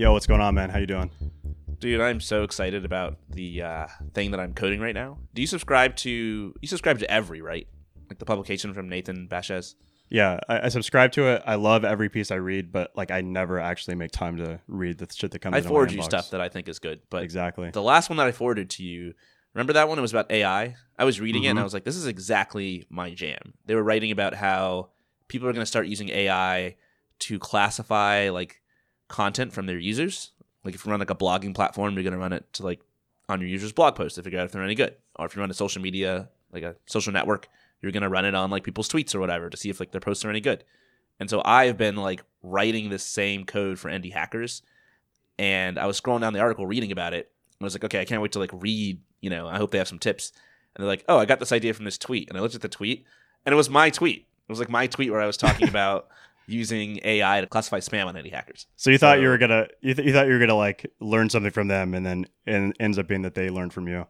Yo, what's going on, man? How you doing? Dude, I'm so excited about the uh, thing that I'm coding right now. Do you subscribe to you subscribe to Every, right? Like the publication from Nathan Baschez? Yeah, I, I subscribe to it. I love every piece I read, but like I never actually make time to read the shit that comes. I forward you stuff that I think is good, but exactly. the last one that I forwarded to you, remember that one? It was about AI. I was reading it and Mhm. I was like, this is exactly my jam. They were writing about how people are going to start using AI to classify like content from their users. Like if you run like a blogging platform, you're going to run it to like on your users' blog posts to figure out if they're any good. Or if you run a social media, like a social network, you're going to run it on like people's tweets or whatever to see if like their posts are any good. And so I've been like writing this same code for indie hackers and I was scrolling down the article reading about it. I was like, okay, I can't wait to like read, you know, I hope they have some tips. And they're like, oh, I got this idea from this tweet. And I looked at the tweet and it was my tweet. It was like my tweet where I was talking about using AI to classify spam on indie hackers. So you thought So- you were gonna you, th- you thought you were gonna like learn something from them, and then it ends up being that they learned from you.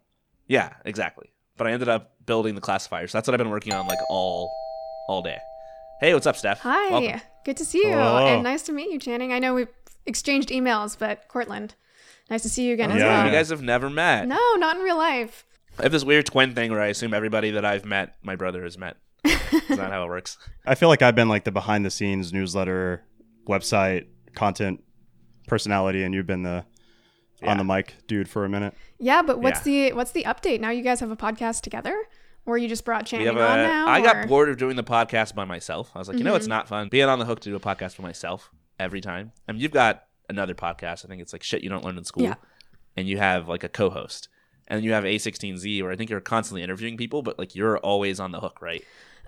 Yeah, exactly. But I ended up building the classifier. So that's what I've been working on like all all day. Hey, what's up, Steph? Hi, Welcome. good to see you, Hello. and nice to meet you, Channing. I know we've exchanged emails, but Courtland, nice to see you again Oh, as yeah. well. You guys have never met. No, not in real life. I have this weird twin thing where I assume everybody that I've met, my brother has met. Is that how it works? I feel like I've been like the behind the scenes newsletter, website, content personality, and you've been the Yeah. on the mic dude for a minute. Yeah, but what's the what's the update? Now you guys have a podcast together, or you just brought We Channing have on now? I or- got bored of doing the podcast by myself. I was like, you know, it's Mhm. not fun being on the hook to do a podcast for myself every time. I mean, you've got another podcast. I think it's like shit you don't learn in school, Yeah. and you have like a co-host, and then you have A16Z, where I think you're constantly interviewing people, but like you're always on the hook, right?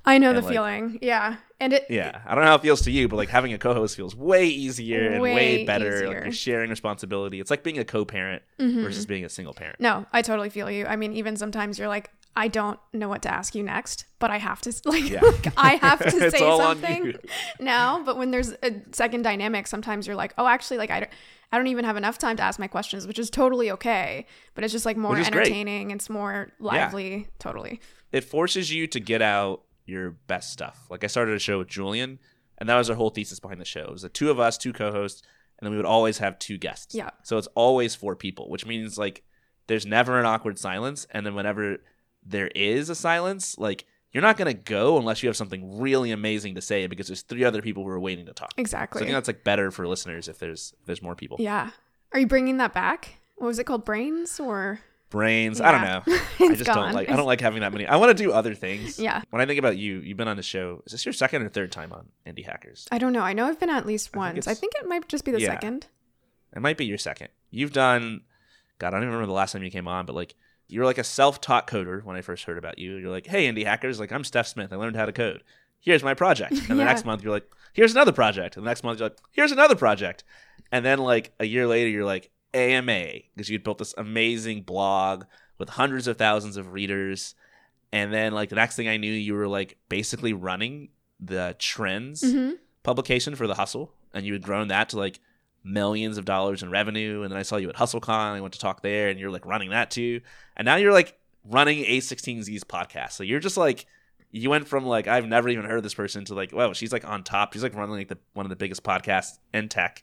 I know the like- feeling. Yeah, and it. Yeah, I don't know how it feels to you, but like having a co-host feels way easier and way, Way better. Like you're sharing responsibility. It's like being a co-parent Mhm. versus being a single parent. No, I totally feel you. I mean, even sometimes you're like, I don't know what to ask you next, but I have to like, Yeah. I have to say something now. But when there's a second dynamic, sometimes you're like, oh, actually, like I don't, I don't even have enough time to ask my questions, which is totally okay. But it's just like more is great. entertaining. It's more lively. Totally. it forces you to get out your best stuff. Like I started a show with Julian, and that was our whole thesis behind the show. It was the two of us, two co-hosts, and then we would always have two guests. Yeah. So it's always four people, which means like there's never an awkward silence, and then whenever there is a silence, like you're not gonna go unless you have something really amazing to say because there's three other people who are waiting to talk. Exactly. So I think that's like better for listeners if there's if there's more people. yeah. Are you bringing that back? What was it called? Brains or? Brains, I don't Yeah. know. I just gone. don't like. I don't like having that many. I want to do other things. Yeah. When I think about you, you've been on the show. Is this your second or third time on Indie Hackers? I don't know. I know I've been at least I think once. I think it might just be the Yeah. second. It might be your second. You've done. God, I don't even remember the last time you came on, but like you were like a self-taught coder when I first heard about you. You're like, "Hey, Indie Hackers, like I'm Steph Smith. I learned how to code. Here's my project." And the Yeah. next month you're like, "Here's another project." And the next month you're like, "Here's another project." And then like a year later you're like AMA because you'd built this amazing blog with hundreds of thousands of readers. And then like the next thing I knew, you were like basically running the trends hmm publication for the Hustle, and you had grown that to like millions of dollars in revenue. And then I saw you at HustleCon. I went to talk there, and you're like running that too. And now you're like running A16Z's podcast. So you're just like you went from like I've never even heard of this person to like wow she's like on top. She's like running like the one of the biggest podcasts in tech.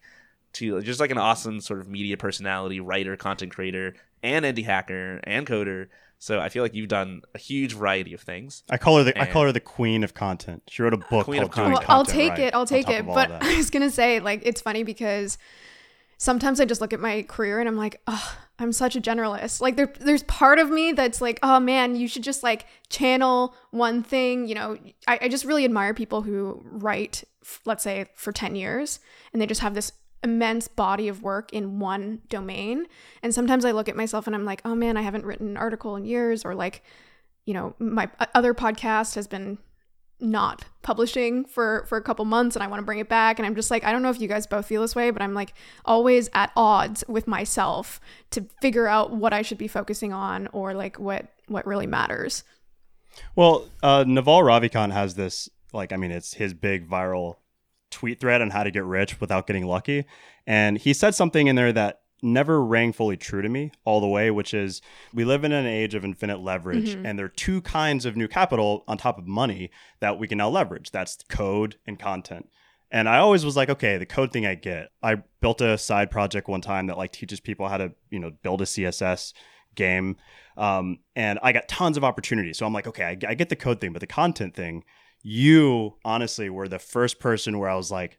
To just like an awesome sort of media personality, writer, content creator, and indie hacker and coder. So I feel like you've done a huge variety of things. I call her the I call her the queen of content. She wrote a book Queen of called Doing Well, content. I'll Content take Right it. I'll take it. But. I was gonna say, like, it's funny because sometimes I just look at my career and I'm like, oh, I'm such a generalist. Like, there, there's part of me that's like, oh man, you should just like channel one thing. You know, I, I just really admire people who write, f- let's say, for ten years, and they just have this immense body of work in one domain. And sometimes I look at myself and I'm like, oh man, I haven't written an article in years, or like, you know, my other podcast has been not publishing for for a couple months and I want to bring it back and I'm just like I don't know if you guys both feel this way but I'm like always at odds with myself to figure out what I should be focusing on or like what what really matters. Well, uh, Naval Ravikant has this, like, I mean, it's his big viral tweet thread on how to get rich without getting lucky. And he said something in there that never rang fully true to me all the way, which is we live in an age of infinite leverage, Mm-hmm. and there are two kinds of new capital on top of money that we can now leverage. That's code and content. And I always was like, okay, the code thing I get. I built a side project one time that like teaches people how to, you know, build a CSS game. Um, and I got tons of opportunities. So I'm like, okay, I, I get the code thing, but the content thing, you honestly were the first person where I was like,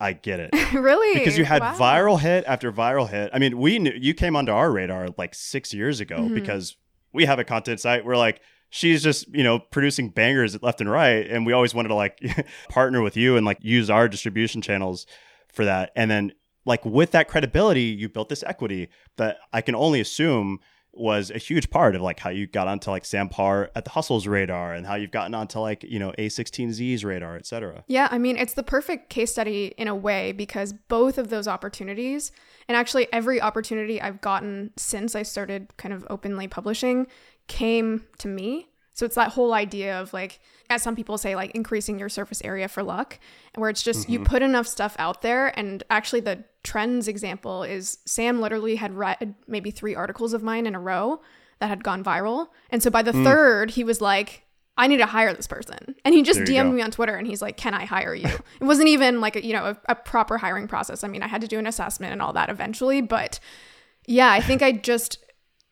I get it really? because you had Wow. viral hit after viral hit. I mean, we knew you came onto our radar like six years ago Mhm. because we have a content site. We're like, she's just you know producing bangers left and right, and we always wanted to like partner with you and like use our distribution channels for that. And then like with that credibility, you built this equity that I can only assume was a huge part of like how you got onto like Sam Parr at the Hustle's radar and how you've gotten onto like you know A16Z's radar, et cetera. Yeah, I mean, it's the perfect case study in a way because both of those opportunities, and actually every opportunity I've gotten since I started kind of openly publishing, came to me. So it's that whole idea of like, as some people say, like increasing your surface area for luck, where it's just you mm-hmm. put enough stuff out there. And actually, the trends example is Sam literally had read maybe three articles of mine in a row that had gone viral. And so by the hmm. third, he was like, I need to hire this person. And he just DM'd go. me on Twitter and he's like, Can I hire you? it wasn't even like, a, you know, a, a proper hiring process. I mean, I had to do an assessment and all that eventually. But yeah, I think I just,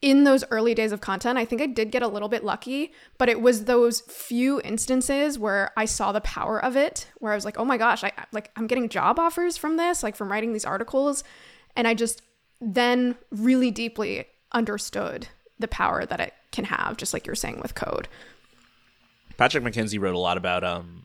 in those early days of content, I think I did get a little bit lucky, but it was those few instances where I saw the power of it, where I was like, oh my gosh, I like I'm getting job offers from this, like from writing these articles. And I just then really deeply understood the power that it can have, just like you're saying with code. Patrick McKenzie wrote a lot about um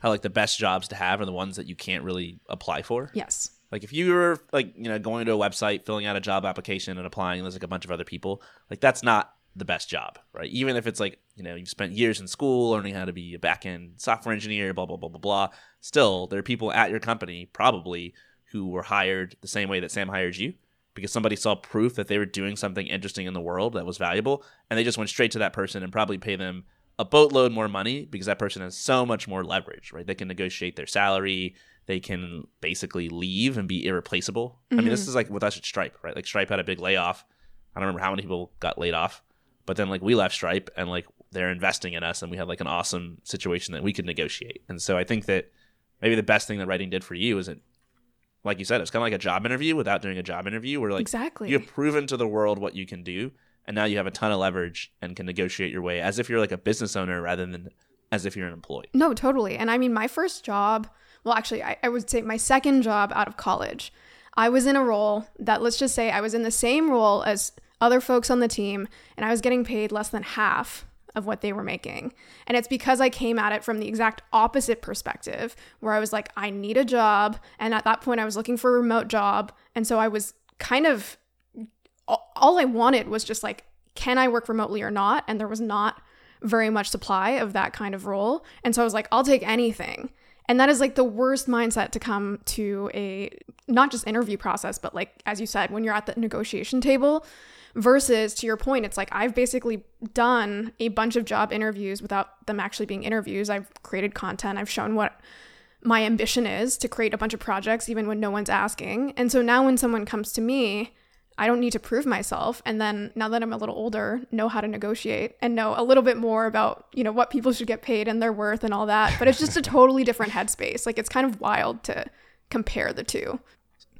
how like the best jobs to have are the ones that you can't really apply for. Yes. Like if you were like you know going to a website, filling out a job application and applying, and there's like a bunch of other people, like that's not the best job, right? Even if it's like you know you've spent years in school learning how to be a back end software engineer, blah blah blah blah blah. Still, there are people at your company probably who were hired the same way that Sam hired you because somebody saw proof that they were doing something interesting in the world that was valuable, and they just went straight to that person and probably pay them a boatload more money because that person has so much more leverage, right? They can negotiate their salary, they can basically leave and be irreplaceable. I mean, this mm-hmm. is like with us at Stripe, right? Like Stripe had a big layoff. I don't remember how many people got laid off, but then like we left Stripe and like they're investing in us and we had like an awesome situation that we could negotiate. And so I think that maybe the best thing that writing did for you is it like you said, it's kind of like a job interview without doing a job interview where like exactly. you have proven to the world what you can do and now you have a ton of leverage and can negotiate your way as if you're like a business owner rather than as if you're an employee. No, totally. And I mean, my first job, well, actually, I, I would say my second job out of college, I was in a role that, let's just say, I was in the same role as other folks on the team, and I was getting paid less than half of what they were making. And it's because I came at it from the exact opposite perspective, where I was like, I need a job. And at that point, I was looking for a remote job. And so I was kind of, all- all I wanted was just like, can I work remotely or not? And there was not very much supply of that kind of role. And so I was like, I'll take anything. And that is like the worst mindset to come to a not just interview process, but like, as you said, when you're at the negotiation table, versus to your point, it's like I've basically done a bunch of job interviews without them actually being interviews. I've created content, I've shown what my ambition is to create a bunch of projects even when no one's asking. And so now when someone comes to me, I don't need to prove myself. And then now that I'm a little older, know how to negotiate and know a little bit more about, you know, what people should get paid and their worth and all that. But it's just a totally different headspace. Like it's kind of wild to compare the two.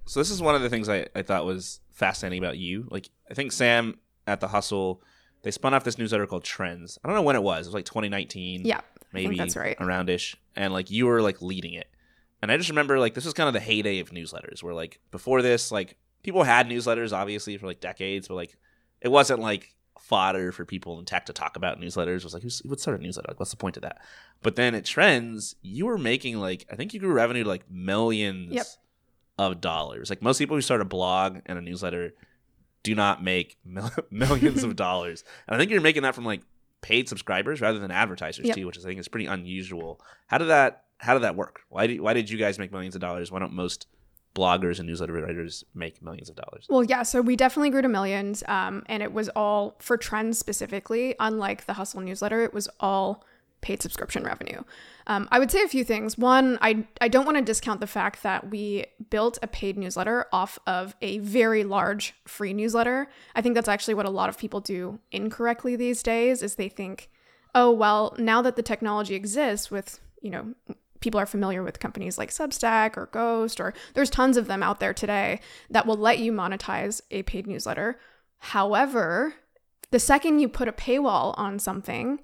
So this is one of the things I, I thought was fascinating about you. Like I think Sam at the Hustle, they spun off this newsletter called Trends. I don't know when it was. It was like 2019. Yeah. Maybe that's right. aroundish, and like you were like leading it. And I just remember like this was kind of the heyday of newsletters, where like before this, like people had newsletters obviously for like decades, but like it wasn't like fodder for people in tech to talk about newsletters. It was like would start a newsletter? Like what's the point of that? But then at Trends, you were making like I think you grew revenue to like millions Yep. of dollars. Like most people who start a blog and a newsletter do not make mil- millions of dollars. And I think you're making that from like paid subscribers rather than advertisers Yep. too, which I think is pretty unusual. How did that how did that work? Why did why did you guys make millions of dollars? Why don't most bloggers and newsletter writers make millions of dollars? Well, yeah, so we definitely grew to millions. Um, and it was all for trends specifically, unlike the Hustle newsletter, it was all paid subscription revenue. Um, I would say a few things. One, I, I don't want to discount the fact that we built a paid newsletter off of a very large free newsletter. I think that's actually what a lot of people do incorrectly these days is they think, oh, well, now that the technology exists with, you know, people are familiar with companies like Substack or Ghost, or there's tons of them out there today that will let you monetize a paid newsletter. However, the second you put a paywall on something,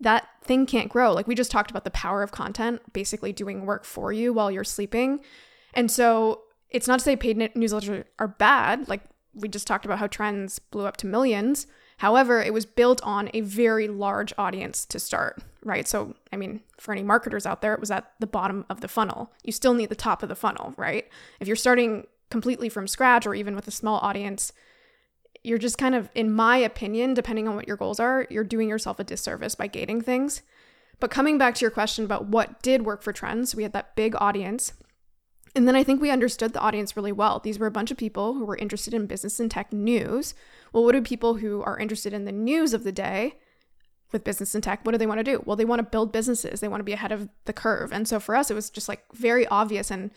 that thing can't grow. Like we just talked about the power of content basically doing work for you while you're sleeping. And so it's not to say paid newsletters are bad. Like we just talked about how trends blew up to millions. However, it was built on a very large audience to start, right? So, I mean, for any marketers out there, it was at the bottom of the funnel. You still need the top of the funnel, right? If you're starting completely from scratch or even with a small audience, you're just kind of, in my opinion, depending on what your goals are, you're doing yourself a disservice by gating things. But coming back to your question about what did work for trends, we had that big audience. And then I think we understood the audience really well. These were a bunch of people who were interested in business and tech news. Well, what do people who are interested in the news of the day with business and tech, what do they want to do? Well, they want to build businesses, they want to be ahead of the curve. And so for us, it was just like very obvious and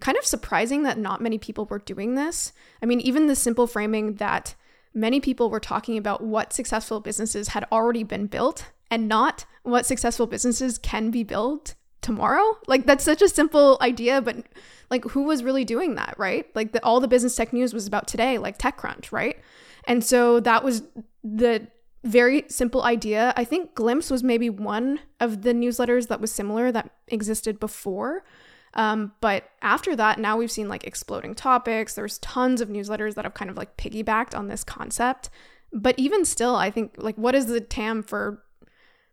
kind of surprising that not many people were doing this. I mean, even the simple framing that many people were talking about what successful businesses had already been built and not what successful businesses can be built tomorrow. Like that's such a simple idea, but like who was really doing that, right? Like the, all the business tech news was about today, like TechCrunch, right? And so that was the very simple idea. I think Glimpse was maybe one of the newsletters that was similar that existed before. Um, but after that, now we've seen like exploding topics. There's tons of newsletters that have kind of like piggybacked on this concept. But even still, I think like what is the TAM for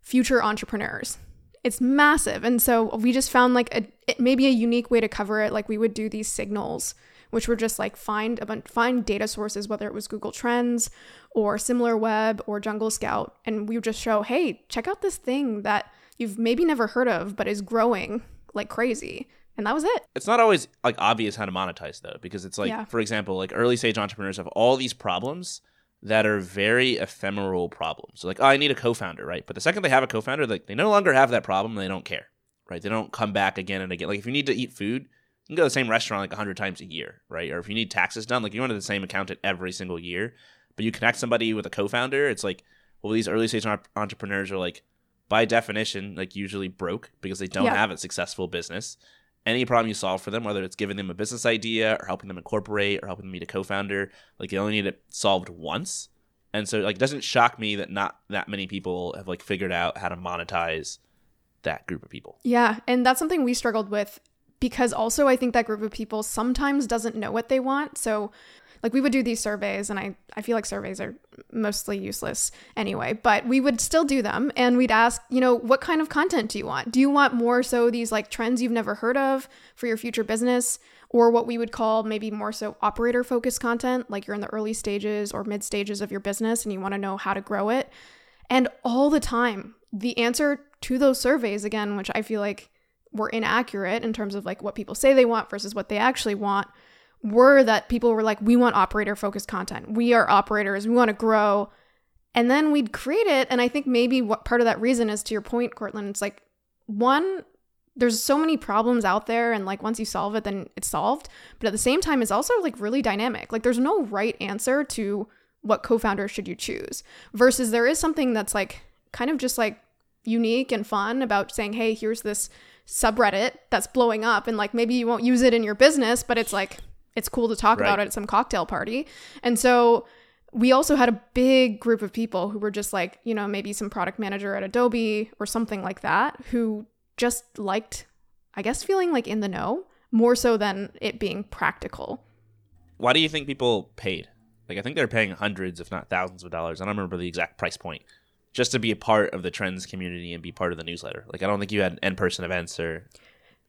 future entrepreneurs? It's massive. And so we just found like a maybe a unique way to cover it. Like we would do these signals, which were just like find a bunch, find data sources, whether it was Google Trends or SimilarWeb or Jungle Scout, and we would just show, hey, check out this thing that you've maybe never heard of, but is growing like crazy and that was it. It's not always like obvious how to monetize though, because it's like, Yeah. for example, like early stage entrepreneurs have all these problems that are very ephemeral problems. So like, oh, I need a co-founder, right? But the second they have a co-founder, like they no longer have that problem. They don't care, right? They don't come back again and again. Like if you need to eat food, you can go to the same restaurant like a hundred times a year, right? Or if you need taxes done, like you go to the same accountant every single year. But you connect somebody with a co-founder, it's like, well, these early stage entrepreneurs are like, by definition, like usually broke because they don't Yeah. have a successful business any problem you solve for them, whether it's giving them a business idea or helping them incorporate or helping them meet a co-founder, like you only need it solved once. And so like it doesn't shock me that not that many people have like figured out how to monetize that group of people. Yeah, and that's something we struggled with because also I think that group of people sometimes doesn't know what they want. So like we would do these surveys and I I feel like surveys are mostly useless anyway, but we would still do them and we'd ask, you know, what kind of content do you want? Do you want more so these like trends you've never heard of for your future business or what we would call maybe more so operator focused content, like you're in the early stages or mid stages of your business and you want to know how to grow it? And all the time, the answer to those surveys, again, which I feel like were inaccurate in terms of like what people say they want versus what they actually want, were that people were like, we want operator focused content. We are operators. We want to grow. And then we'd create it. And I think maybe what part of that reason is to your point, Courtland, it's like, one, there's so many problems out there. And like once you solve it, then it's solved. But at the same time, it's also like really dynamic. Like there's no right answer to what co founder should you choose versus there is something that's like kind of just like unique and fun about saying, hey, here's this subreddit that's blowing up. And like maybe you won't use it in your business, but it's like, it's cool to talk about it at some cocktail party. And so we also had a big group of people who were just like, you know, maybe some product manager at Adobe or something like that who just liked, I guess, feeling like in the know more so than it being practical. Why do you think people paid? Like I think they're paying hundreds, if not thousands of dollars. I don't remember the exact price point. Just to be a part of the trends community and be part of the newsletter. Like I don't think you had in-person events or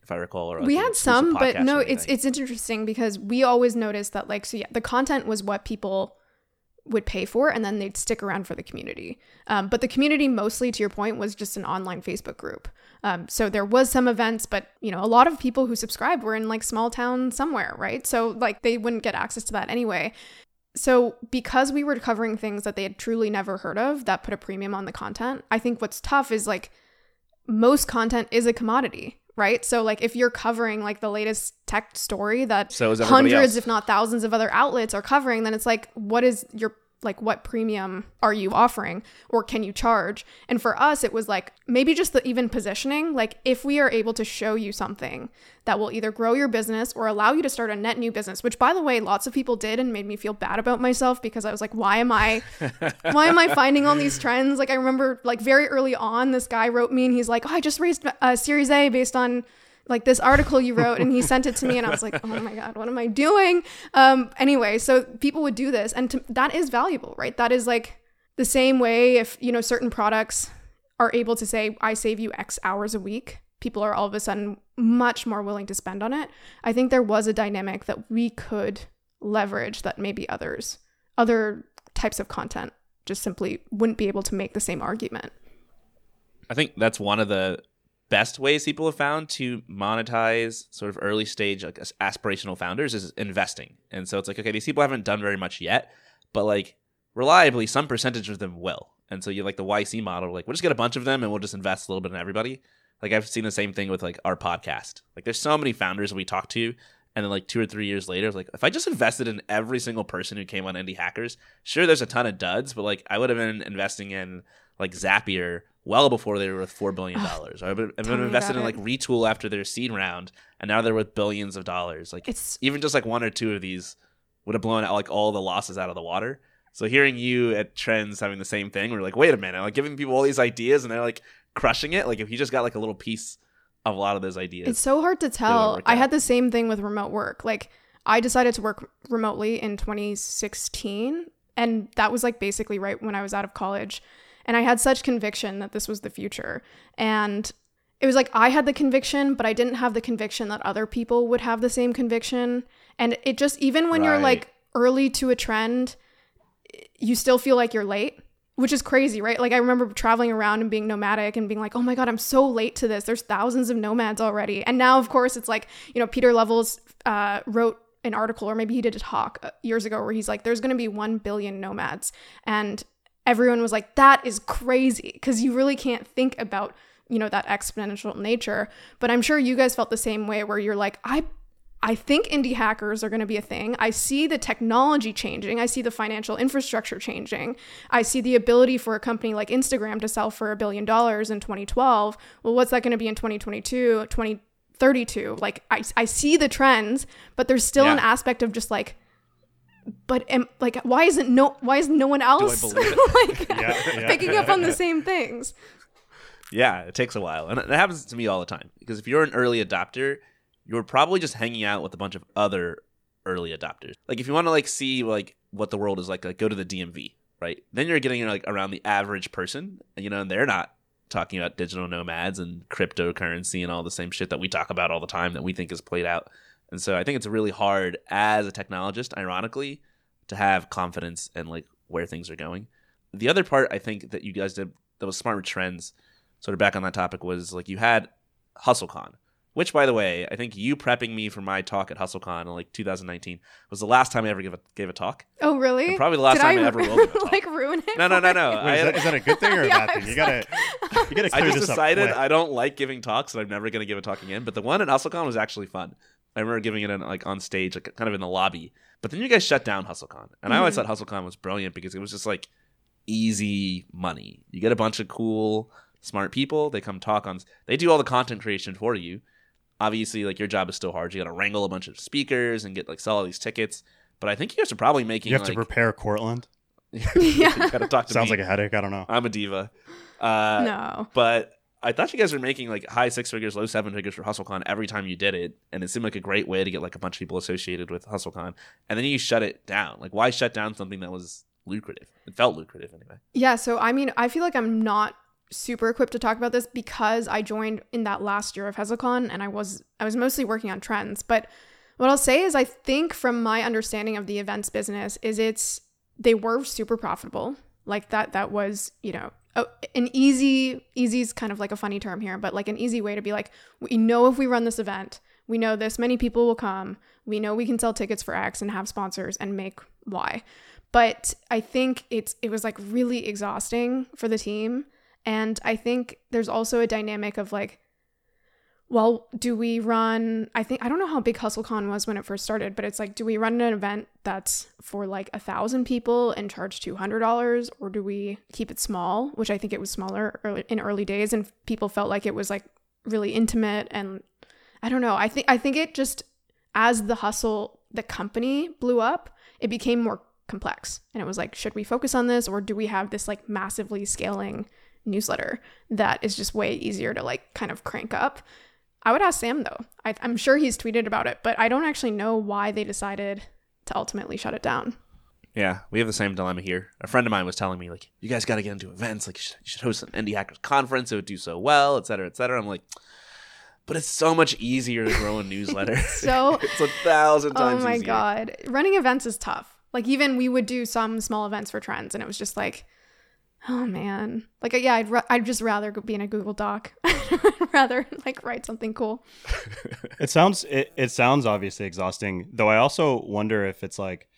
if I recall or we had some, but no, it's it's interesting because we always noticed that like so yeah, the content was what people would pay for, and then they'd stick around for the community. Um, but the community, mostly to your point, was just an online Facebook group. Um, so there was some events, but you know, a lot of people who subscribed were in like small town somewhere, right? So like they wouldn't get access to that anyway. So because we were covering things that they had truly never heard of, that put a premium on the content. I think what's tough is like most content is a commodity, right? So like if you're covering like the latest tech story that So hundreds else. if not thousands of other outlets are covering, then it's like what is your like what premium are you offering or can you charge? And for us it was like maybe just the even positioning, like if we are able to show you something that will either grow your business or allow you to start a net new business, which by the way, lots of people did and made me feel bad about myself because I was like, why am I why am I finding all these trends? Like I remember like very early on, this guy wrote me and he's like, oh, I just raised a Series A based on like this article you wrote and he sent it to me and I was like, oh my God, what am I doing? Um, anyway, so people would do this and to, that is valuable, right? That is like the same way if, you know, certain products are able to say, I save you X hours a week, people are all of a sudden much more willing to spend on it. I think there was a dynamic that we could leverage that maybe others, other types of content just simply wouldn't be able to make the same argument. I think that's one of the best ways people have found to monetize sort of early stage like aspirational founders is investing. And so it's like okay, these people haven't done very much yet, but like reliably some percentage of them will. And so you like the YC model, like we'll just get a bunch of them and we'll just invest a little bit in everybody. Like I've seen the same thing with like our podcast. Like there's so many founders we talk to and then like two or three years later, like if I just invested in every single person who came on Indie Hackers, sure there's a ton of duds, but like I would have been investing in like Zapier well before they were worth four billion dollars. I've been, I've been invested in like Retool after their seed round, and now they're worth billions of dollars. Like It's even just like one or two of these would have blown out like all the losses out of the water. So hearing you at Trends having the same thing, we're like, wait a minute, like giving people all these ideas and they're like crushing it. Like if you just got like a little piece of a lot of those ideas, It's so hard to tell. I had the same thing with remote work. Like I decided to work remotely in 2016 and that was like basically right when I was out of college and I had such conviction that this was the future. And it was like I had the conviction, but I didn't have the conviction that other people would have the same conviction. And it just even when you're like early to a trend, you still feel like you're late, which is crazy, right? Like I remember traveling around and being nomadic and being like, "Oh my god, I'm so late to this. There's thousands of nomads already." And now, of course, it's like you know, Pieter Levels uh, wrote an article, or maybe he did a talk uh, years ago, where he's like, "There's going to be one billion nomads," and everyone was like, "That is crazy," because you really can't think about you know that exponential nature. But I'm sure you guys felt the same way, where you're like, "I." I think indie hackers are going to be a thing. I see the technology changing. I see the financial infrastructure changing. I see the ability for a company like Instagram to sell for a billion dollars in 2012. Well, what's that going to be in 2022, 2032? Like, I, I see the trends, but there's still an aspect of just like, but am, like, why isn't no, why is no one else like Yeah, yeah. picking up on the same things? Yeah, it takes a while. And it happens to me all the time. Because if you're an early adopter, you're probably just hanging out with a bunch of other early adopters. Like if you want to like see like what the world is like, like go to the DMV, right? Then you're getting like around the average person, you know, and they're not talking about digital nomads and cryptocurrency and all the same shit that we talk about all the time that we think is played out. And so I think it's really hard as a technologist, ironically, to have confidence in like where things are going. The other part I think that you guys did that was smart with trends, sort of back on that topic, was like you had HustleCon, which by the way, I think you prepping me for my talk at HustleCon in like 2019 was the last time I ever gave a, gave a talk. Oh, really? And probably the last Did time I ever will give a talk. like ruin it. No, no, no, no. you? Wait, is, that, is that a good thing or a Yeah, bad thing? You gotta, you gotta I just this decided up. I don't like giving talks, and I'm never going to give a talk again. But the one at HustleCon was actually fun. I remember giving it in, like on stage, like kind of in the lobby. But then you guys shut down HustleCon, and I always Mhm. thought HustleCon was brilliant because it was just like easy money. You get a bunch of cool, smart people. They come talk on. They do all the content creation for you. Obviously, like your job is still hard. You got to wrangle a bunch of speakers and get like sell all these tickets. But I think you guys are probably making. You have to like, prepare Courtland. you got to talk to Sounds me. like a headache. I don't know. I'm a diva. Uh, no. but I thought you guys were making like high six figures, low seven figures for HustleCon every time you did it, and it seemed like a great way to get like a bunch of people associated with HustleCon. And then you shut it down. Like, why shut down something that was lucrative? It felt lucrative anyway. Yeah, so I mean, I feel like I'm not super equipped to talk about this because I joined in that last year of HustleCon and I was I was mostly working on trends. But what I'll say is I think from my understanding of the events business is it's they were super profitable. Like that that was, you know, a, an easy easy is kind of like a funny term here, but like an easy way to be like we know if we run this event, we know this many people will come. We know we can sell tickets for X and have sponsors and make Y but I think it's it was like really exhausting for the team And I think there's also a dynamic of like, well, do we run? I think I don't know how big HustleCon was when it first started, but it's like, do we run an event that's for like a thousand people and charge two hundred dollars, or do we keep it small? Which I think it was smaller early, in early days, and people felt like it was like really intimate, and I don't know. I think I think it just as the hustle, the company blew up, it became more complex, and it was like, should we focus on this, or do we have this like massively scaling newsletter that is just way easier to like kind of crank up? I would ask Sam though. I, I'm sure he's tweeted about it, but I don't actually know why they decided to ultimately shut it down. Yeah, we have the same dilemma here. A friend of mine was telling me, like, you guys got to get into events. Like, you should, you should host an indie hackers conference. It would do so well, et cetera, et cetera. I'm like, but it's so much easier to grow a newsletter. So- it's a thousand oh times Oh my easier. god, running events is tough. Like even we would do some small events for trends, and it was just like, oh man, like yeah, I'd ra- I'd just rather be in a Google Doc, rather like write something cool. It sounds it, it sounds obviously exhausting, though I also wonder if it's like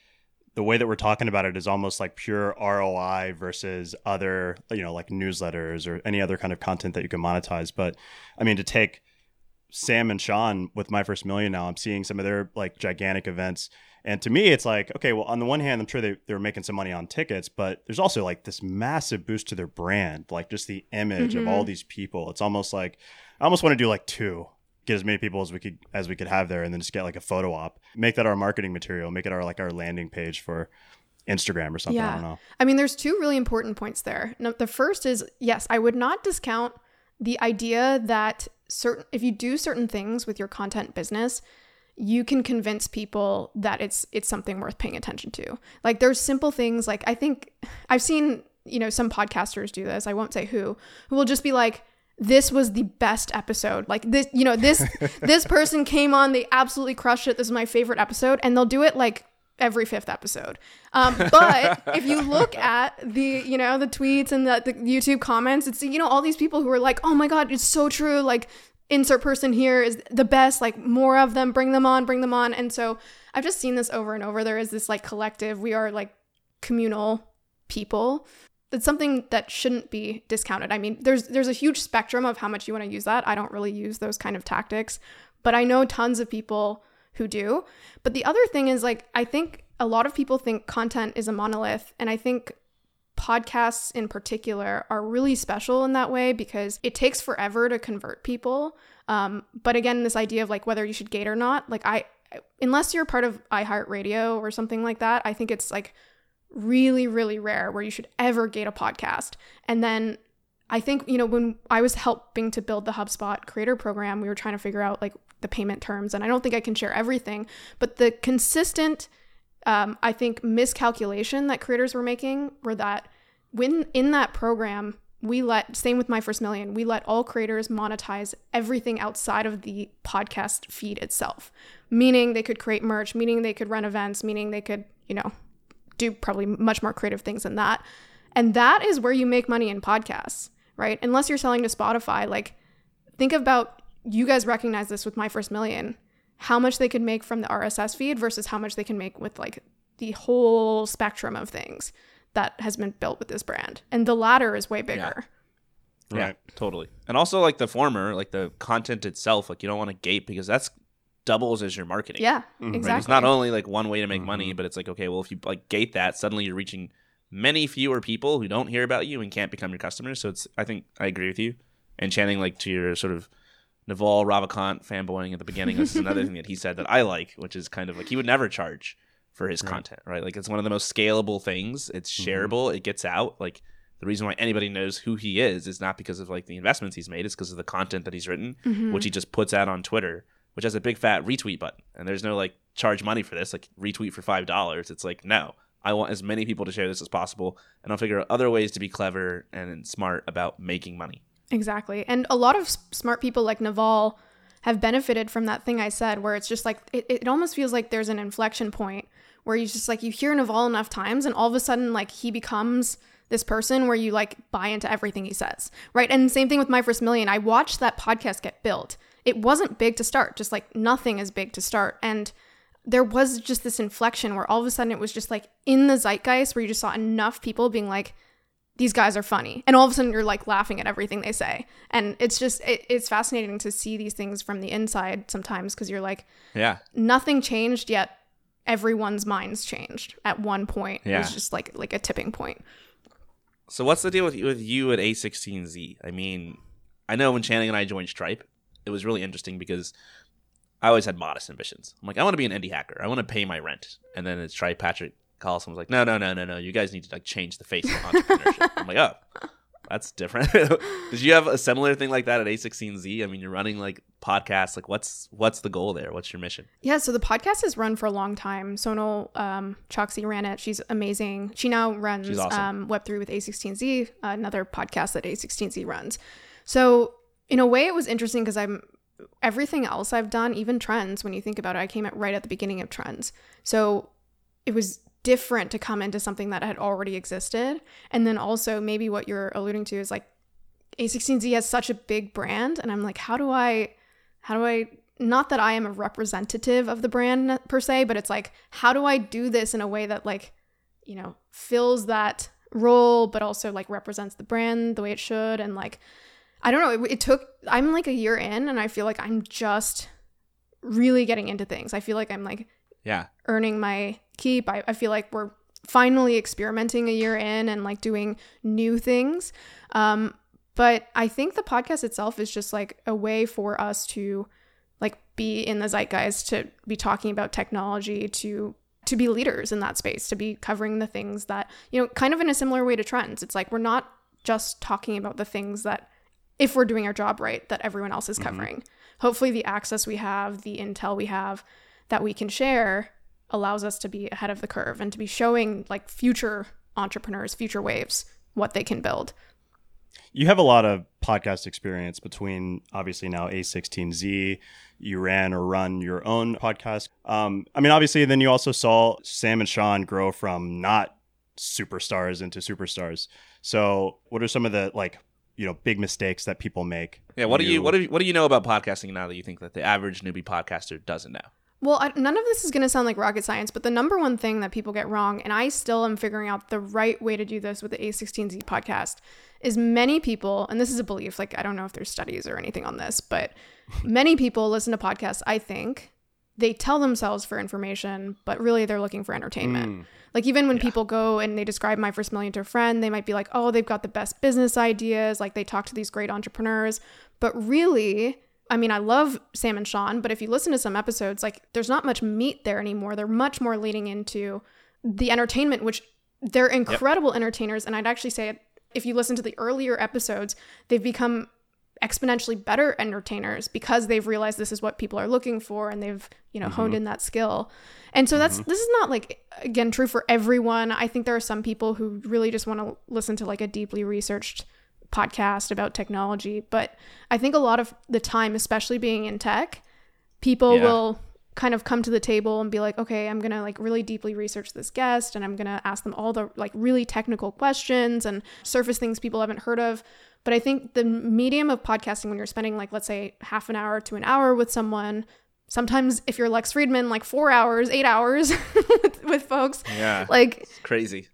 the way that we're talking about it is almost like pure ROI versus other, you know, like newsletters or any other kind of content that you can monetize. But I mean, to take Sam and Sean with My First Million now, I'm seeing some of their like gigantic events. And to me, it's like, okay, well, on the one hand, I'm sure they, they're making some money on tickets, but there's also like this massive boost to their brand, like just the image of all mm-hmm. these people. It's almost like, I almost want to do like two, get as many people as we could as we could have there, and then just get like a photo op, make that our marketing material, make it our like our landing page for Instagram or something. I Yeah. don't know. I mean, there's two really important points there. No, the first is yes, I would not discount the idea that certain if you do certain things with your content business, you can convince people that it's it's something worth paying attention to. Like there's simple things like I think I've seen, you know, some podcasters do this. I won't say who, who will just be like this was the best episode. Like this, you know, this this person came on, they absolutely crushed it. This is my favorite episode and they'll do it like every fifth episode. Um, but if you look at the, you know, the tweets and the, the YouTube comments, it's, you know, all these people who are like, oh my God, it's so true. Like, insert person here is the best. Like, more of them, bring them on, bring them on. And so I've just seen this over and over. There is this like collective, we are like communal people. It's something that shouldn't be discounted. I mean, there's there's a huge spectrum of how much you want to use that. I don't really use those kind of tactics, but I know tons of people who do. But the other thing is like I think a lot of people think content is a monolith and I think podcasts in particular are really special in that way because it takes forever to convert people. Um, but again, this idea of like whether you should gate or not, like I, unless you're part of iHeartRadio or something like that, I think it's like really, really rare where you should ever gate a podcast. And then I think, you know, when I was helping to build the HubSpot creator program, we were trying to figure out like the payment terms. And I don't think I can share everything, but the consistent, um, I think, miscalculation that creators were making were that when in that program, we let, same with My First Million, we let all creators monetize everything outside of the podcast feed itself, meaning they could create merch, meaning they could run events, meaning they could, you know, do probably much more creative things than that. And that is where you make money in podcasts, right? Unless you're selling to Spotify, like think about you guys recognize this with My First Million, how much they could make from the RSS feed versus how much they can make with like the whole spectrum of things that has been built with this brand. And the latter is way bigger. Yeah, Right. totally. And also like the former, like the content itself, like you don't want to gate because that's doubles as your marketing. Yeah, Mhm. exactly. Right? It's not only like one way to make Mm-hmm. money, but it's like okay, well if you like gate that, suddenly you're reaching many fewer people who don't hear about you and can't become your customers. So it's I think I agree with you. And Channing like to your sort of Naval Ravikant fanboying at the beginning. This is another thing that he said that I like, which is kind of like he would never charge for his content, right? Like it's one of the most scalable things. It's Mm-hmm. shareable. It gets out. Like the reason why anybody knows who he is is not because of like the investments he's made. It's because of the content that he's written, Mm-hmm. which he just puts out on Twitter, which has a big fat retweet button. And there's no like charge money for this, like retweet for five dollars. It's like no. I want as many people to share this as possible, and I'll figure out other ways to be clever and smart about making money. Exactly. And a lot of s- smart people like Naval have benefited from that thing I said, where it's just like, it, it almost feels like there's an inflection point where you just like, you hear Naval enough times and all of a sudden, like, he becomes this person where you like buy into everything he says. Right. And same thing with My First Million. I watched that podcast get built. It wasn't big to start, just like nothing is big to start. And there was just this inflection where all of a sudden it was just like in the zeitgeist where you just saw enough people being like, these guys are funny and all of a sudden you're like laughing at everything they say and it's just it, it's fascinating to see these things from the inside sometimes because you're like Yeah. nothing changed yet everyone's minds changed at one point it Yeah. was just like like a tipping point So what's the deal with with you at A16Z? I mean, I know when Channing and I joined Stripe, it was really interesting because I always had modest ambitions. I'm like, I want to be an indie hacker. I want to pay my rent. And then it's Stripe, Patrick Collison was like, No, no, no, no, no. You guys need to like change the face of entrepreneurship. I'm like, oh, that's different. Did you have a similar thing like that at A16Z? I mean, you're running like podcasts. Like, what's what's the goal there? What's your mission? Yeah, so the podcast has run for a long time. Sonal um, Chokshi ran it. She's amazing. She now runs awesome. um, Web3 with A16Z, another podcast that A16Z runs. So in a way, it was interesting because I'm everything else I've done, even trends. When you think about it, I came at right at the beginning of trends, so it was different to come into something that had already existed, and then also maybe what you're alluding to is like A16Z has such a big brand, and I'm like, how do I, how do I not that I am a representative of the brand per se, but it's like, how do I do this in a way that like, you know, fills that role, but also like represents the brand the way it should, and like, I don't know. It, it took. I'm like a year in, and I feel like I'm just really getting into things. I feel like I'm like Yeah. earning my keep. I, I feel like we're finally experimenting a year in and like doing new things. Um, but I think the podcast itself is just like a way for us to like be in the zeitgeist, to be talking about technology, to to be leaders in that space, to be covering the things that, you know, kind of in a similar way to trends. It's like we're not just talking about the things that if we're doing our job right that everyone else is covering. Hopefully the access we have, the intel we have that we can share allows us to be ahead of the curve and to be showing like future entrepreneurs, future waves what they can build. You have a lot of podcast experience between obviously now A16Z. You ran or run your own podcast. Um, I mean, obviously, then you also saw Sam and Sean grow from not superstars into superstars. So, what are some of the like, you know, big mistakes that people make? Yeah. What do you what do you, what do you know about podcasting now that you think that the average newbie podcaster doesn't know? Well, I, none of this is going to sound like rocket science, but the number one thing that people get wrong, and I still am figuring out the right way to do this with the A16Z podcast, is many people, and this is a belief, like I don't know if there's studies or anything on this, but many people listen to podcasts, I think, they tell themselves for information, but really they're looking for entertainment. Hmm. Like even when people go and they describe my first million to a friend, they might be like, "Oh, they've got the best business ideas." Like they talk to these great entrepreneurs, but really, I mean, I love Sam and Sean, but if you listen to some episodes, like there's not much meat there anymore. They're much more leading into the entertainment, which they're incredible entertainers. And I'd actually say if you listen to the earlier episodes, they've become exponentially better entertainers because they've realized this is what people are looking for and they've you know honed mm-hmm. in that skill. And so that's mm-hmm. this is not like again true for everyone. I think there are some people who really just want to listen to like a deeply researched podcast about technology but i think a lot of the time especially being in tech people Yeah. will kind of come to the table and be like okay i'm gonna like really deeply research this guest and i'm gonna ask them all the like really technical questions and surface things people haven't heard of but i think the medium of podcasting when you're spending like let's say half an hour to an hour with someone sometimes if you're lex fridman like four hours eight hours with, with folks Yeah. like It's crazy.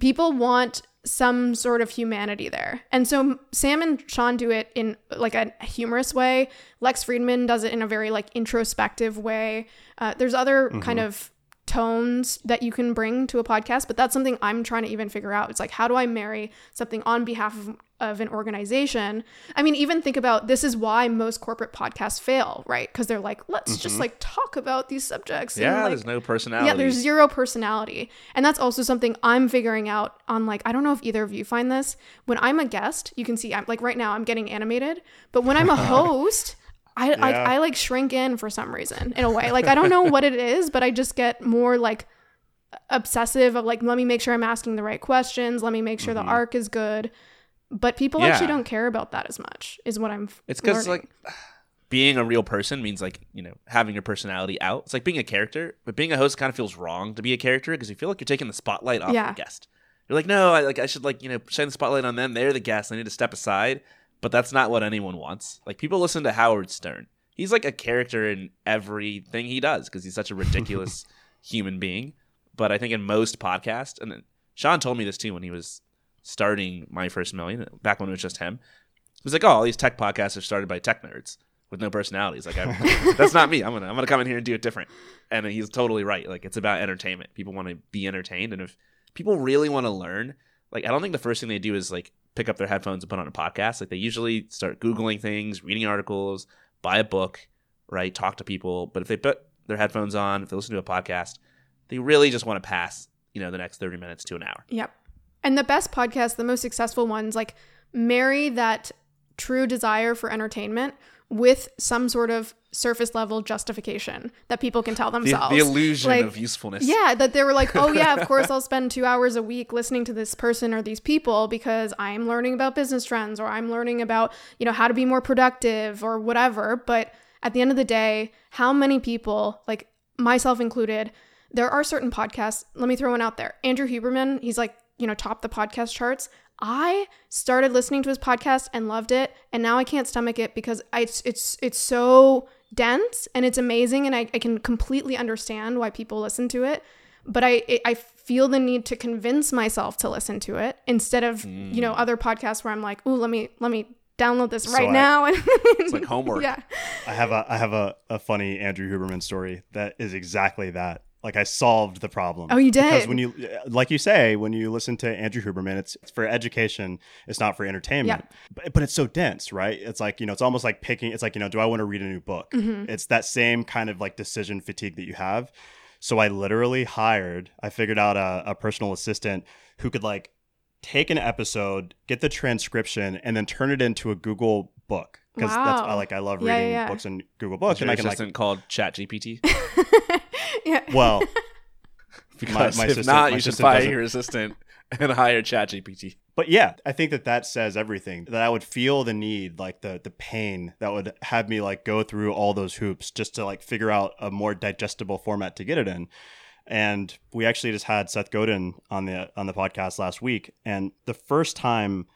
people want some sort of humanity there. And so Sam and Sean do it in like a humorous way. Lex Fridman does it in a very like introspective way. Uh, there's other kind of tones that you can bring to a podcast, but that's something I'm trying to even figure out. It's like, how do I marry something on behalf of, of an organization? I mean, even think about this is why most corporate podcasts fail, right? Because they're like, let's just mm-hmm. like talk about these subjects. and, Yeah. like, there's no personality. yeah, there's zero personality. And that's also something I'm figuring out on like I don't know if either of you find this. When I'm a guest, you can see I'm like right now I'm getting animated, but when I'm a host, I like Yeah. I like shrink in for some reason in a way. Like I don't know what it is, but I just get more like obsessive of like let me make sure I'm asking the right questions, let me make sure the mm-hmm. arc is good. But people actually don't care about that as much is what I'm It's because like being a real person means like you know having your personality out. It's like being a character, but being a host kind of feels wrong to be a character because you feel like you're taking the spotlight off Yeah. the guest. You're like, no, I like I should like you know shine the spotlight on them. They're the guests. I need to step aside. But that's not what anyone wants. Like people listen to Howard Stern. He's like a character in everything he does because he's such a ridiculous human being. But I think in most podcasts, and Sean told me this too when he was starting my first million back when it was just him. He was like, "Oh, all these tech podcasts are started by tech nerds with no personalities. Like, that's not me. I'm gonna I'm gonna come in here and do it different." And he's totally right. Like, it's about entertainment. People want to be entertained, and if people really want to learn, like, I don't think the first thing they do is like pick up their headphones and put on a podcast. Like, they usually start googling things, reading articles, buy a book, right? Talk to people. But if they put their headphones on, if they listen to a podcast, they really just want to pass, you know, the next 30 minutes to an hour. Yep. And the best podcasts, the most successful ones, like marry that true desire for entertainment with some sort of surface level justification that people can tell The, themselves. the illusion Like, of usefulness. Yeah, that they were like, oh, yeah, of course I'll spend two hours a week listening to this person or these people because I'm learning about business trends or I'm learning about, you know, how to be more productive or whatever. But at the end of the day, how many people, like myself included, there are certain podcasts. Let me throw one out there. Andrew Huberman, he's like, you know, top the podcast charts. I started listening to his podcast and loved it, and now I can't stomach it because I, it's it's it's so dense and it's amazing, and I, I can completely understand why people listen to it. But I it, I feel the need to convince myself to listen to it instead of you know mm. other podcasts where I'm like, oh, let me let me download this right I- now. It's like homework. yeah, I have a I have a, a funny Andrew Huberman story that is exactly that. Like I solved the problem. Oh, you did. Because when you like you say, when you listen to Andrew Huberman, it's, it's for education, it's not for entertainment. But, but it's so dense, right? It's like, you know, it's almost like picking it's like, you know, do I want to read a new book? Mm-hmm. It's that same kind of like decision fatigue that you have. So I literally hired, I figured out a, a personal assistant who could like take an episode, get the transcription, and then turn it into a Google book. Because that's I like I love reading yeah, yeah. books in Google Books, and I can like assistant called ChatGPT. yeah. well, Because my if assistant- not, my you should assistant fire doesn't- your assistant and hire ChatGPT. but yeah, I think that that says everything. That I would feel the need, like the the pain that would have me like go through all those hoops just to like figure out a more digestible format to get it in. And we actually just had Seth Godin on the on the podcast last week, and the first time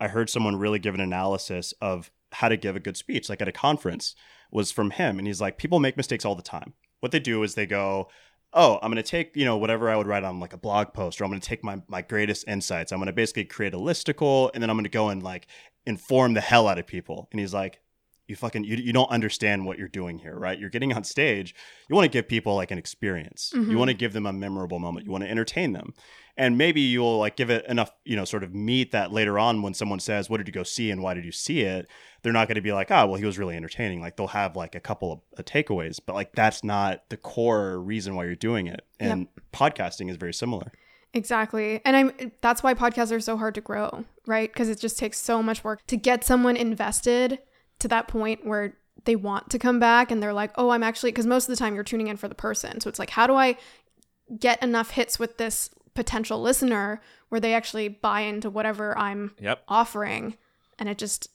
I heard someone really give an analysis of how to give a good speech, like at a conference, was from him. And he's like, people make mistakes all the time. What they do is they go, oh, I'm going to take, you know, whatever I would write on like a blog post, or I'm going to take my, my greatest insights. I'm going to basically create a listicle, and then I'm going to go and like inform the hell out of people. And he's like, you fucking, you, you don't understand what you're doing here, right? You're getting on stage. You want to give people like an experience. You Mhm. want to give them a memorable moment. You want to entertain them and maybe you'll like give it enough you know sort of meat that later on when someone says what did you go see and why did you see it they're not going to be like oh well he was really entertaining like they'll have like a couple of uh, takeaways but like that's not the core reason why you're doing it and podcasting is very similar Exactly. And I'm that's why podcasts are so hard to grow, right? Because it just takes so much work to get someone invested to that point where they want to come back and they're like, "Oh, I'm actually because most of the time you're tuning in for the person." So it's like, "How do I get enough hits with this potential listener where they actually buy into whatever I'm Yep. offering?" And it just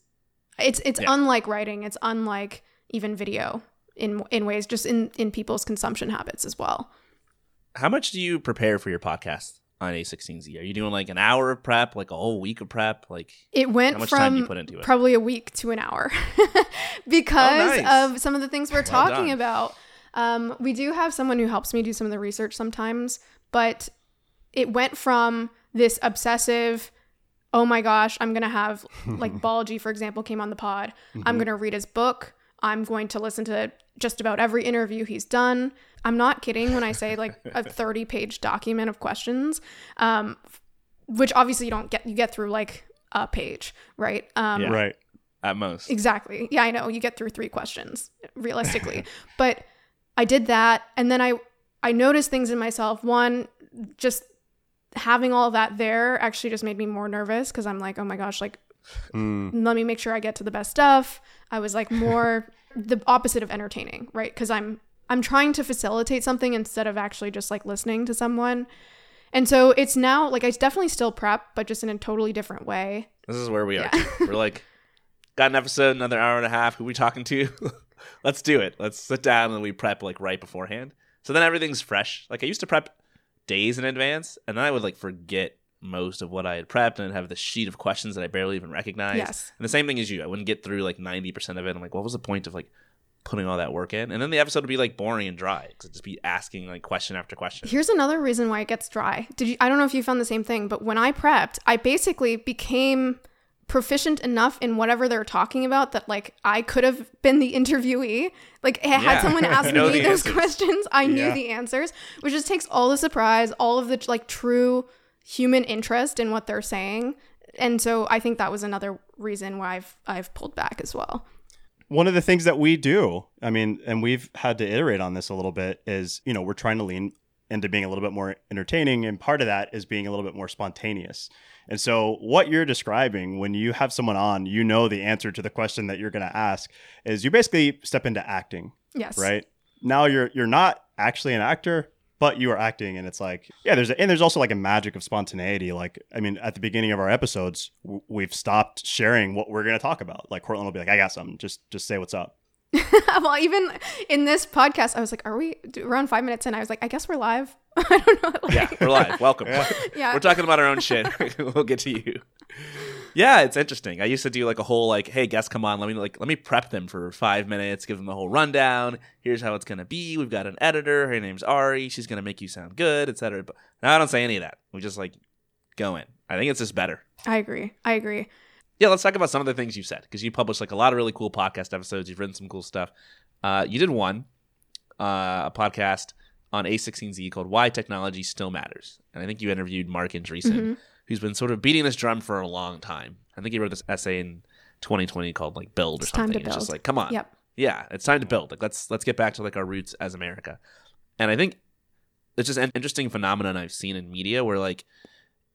it's it's Yeah. unlike writing, it's unlike even video in in ways just in in people's consumption habits as well. How much do you prepare for your podcast on A16Z? Are you doing like an hour of prep, like a whole week of prep? Like, It went How much from time do you put into it? probably a week to an hour because Oh, nice. of some of the things we're Well talking done. about. Um, we do have someone who helps me do some of the research sometimes, but it went from this obsessive, oh my gosh, I'm going to have, like Balaji, for example, came on the pod. I'm Mm-hmm. going to read his book. I'm going to listen to just about every interview he's done. I'm not kidding when I say like a 30 page document of questions. Um, which obviously you don't get you get through like a page, right? Um Yeah. right at most. exactly. Yeah, I know. You get through three questions realistically. but I did that and then I I noticed things in myself. One, just having all that there actually just made me more nervous because I'm like, oh my gosh, like Mm. let me make sure I get to the best stuff. I was like more the opposite of entertaining, right? Because I'm I'm trying to facilitate something instead of actually just like listening to someone. And so it's now like I definitely still prep, but just in a totally different way. This is where we are. Yeah. too. We're like, got an episode, another hour and a half. Who we talking to? Let's do it. Let's sit down and we prep like right beforehand. So then everything's fresh. Like I used to prep days in advance, and then I would like forget most of what I had prepped and have this sheet of questions that I barely even recognized. Yes. And the same thing as you. I wouldn't get through like ninety percent of it. I'm like, what was the point of like putting all that work in, and then the episode would be like boring and dry because it'd just be asking like question after question. Here's another reason why it gets dry. Did you I don't know if you found the same thing, but when I prepped, I basically became proficient enough in whatever they're talking about that like I could have been the interviewee. Like had Yeah. someone ask me those answers. questions, I knew the answers, which just takes all the surprise, all of the like true human interest in what they're saying. And so I think that was another reason why I've I've pulled back as well. one of the things that we do, I mean, and we've had to iterate on this a little bit, is you know we're trying to lean into being a little bit more entertaining, and part of that is being a little bit more spontaneous. And so, what you're describing when you have someone on, you know the answer to the question that you're going to ask is you basically step into acting, Yes. right? Now you're you're not actually an actor, but you are acting, and it's like yeah, there's a, and there's also like a magic of spontaneity. Like I mean, at the beginning of our episodes, w- we've stopped sharing what we're going to talk about. Like Courtland will be like, "I got something. Just just say what's up." well, even in this podcast, I was like, "Are we around five minutes?" in? I was like, "I guess we're live." I don't know. Like, Yeah, we're live. Welcome. Yeah. We're talking about our own shit. we'll get to you. Yeah, it's interesting. I used to do like a whole like, hey, guests come on, let me like let me prep them for five minutes, give them the whole rundown. Here's how it's gonna be. We've got an editor. Her name's Ari. She's gonna make you sound good, etc. But now I don't say any of that. We just like go in. I think it's just better. I agree. I agree. Yeah, let's talk about some of the things you said because you published like a lot of really cool podcast episodes. You've written some cool stuff. Uh, you did one, uh, a podcast on A16Z called "Why Technology Still Matters," and I think you interviewed Marc Andreessen, Mhm. Who's been sort of beating this drum for a long time. I think he wrote this essay in 2020 called like "Build" or It's time something. to It's just like, come on, Yep. yeah, it's time to build. Like let's let's get back to like our roots as America. And I think it's just an interesting phenomenon I've seen in media where like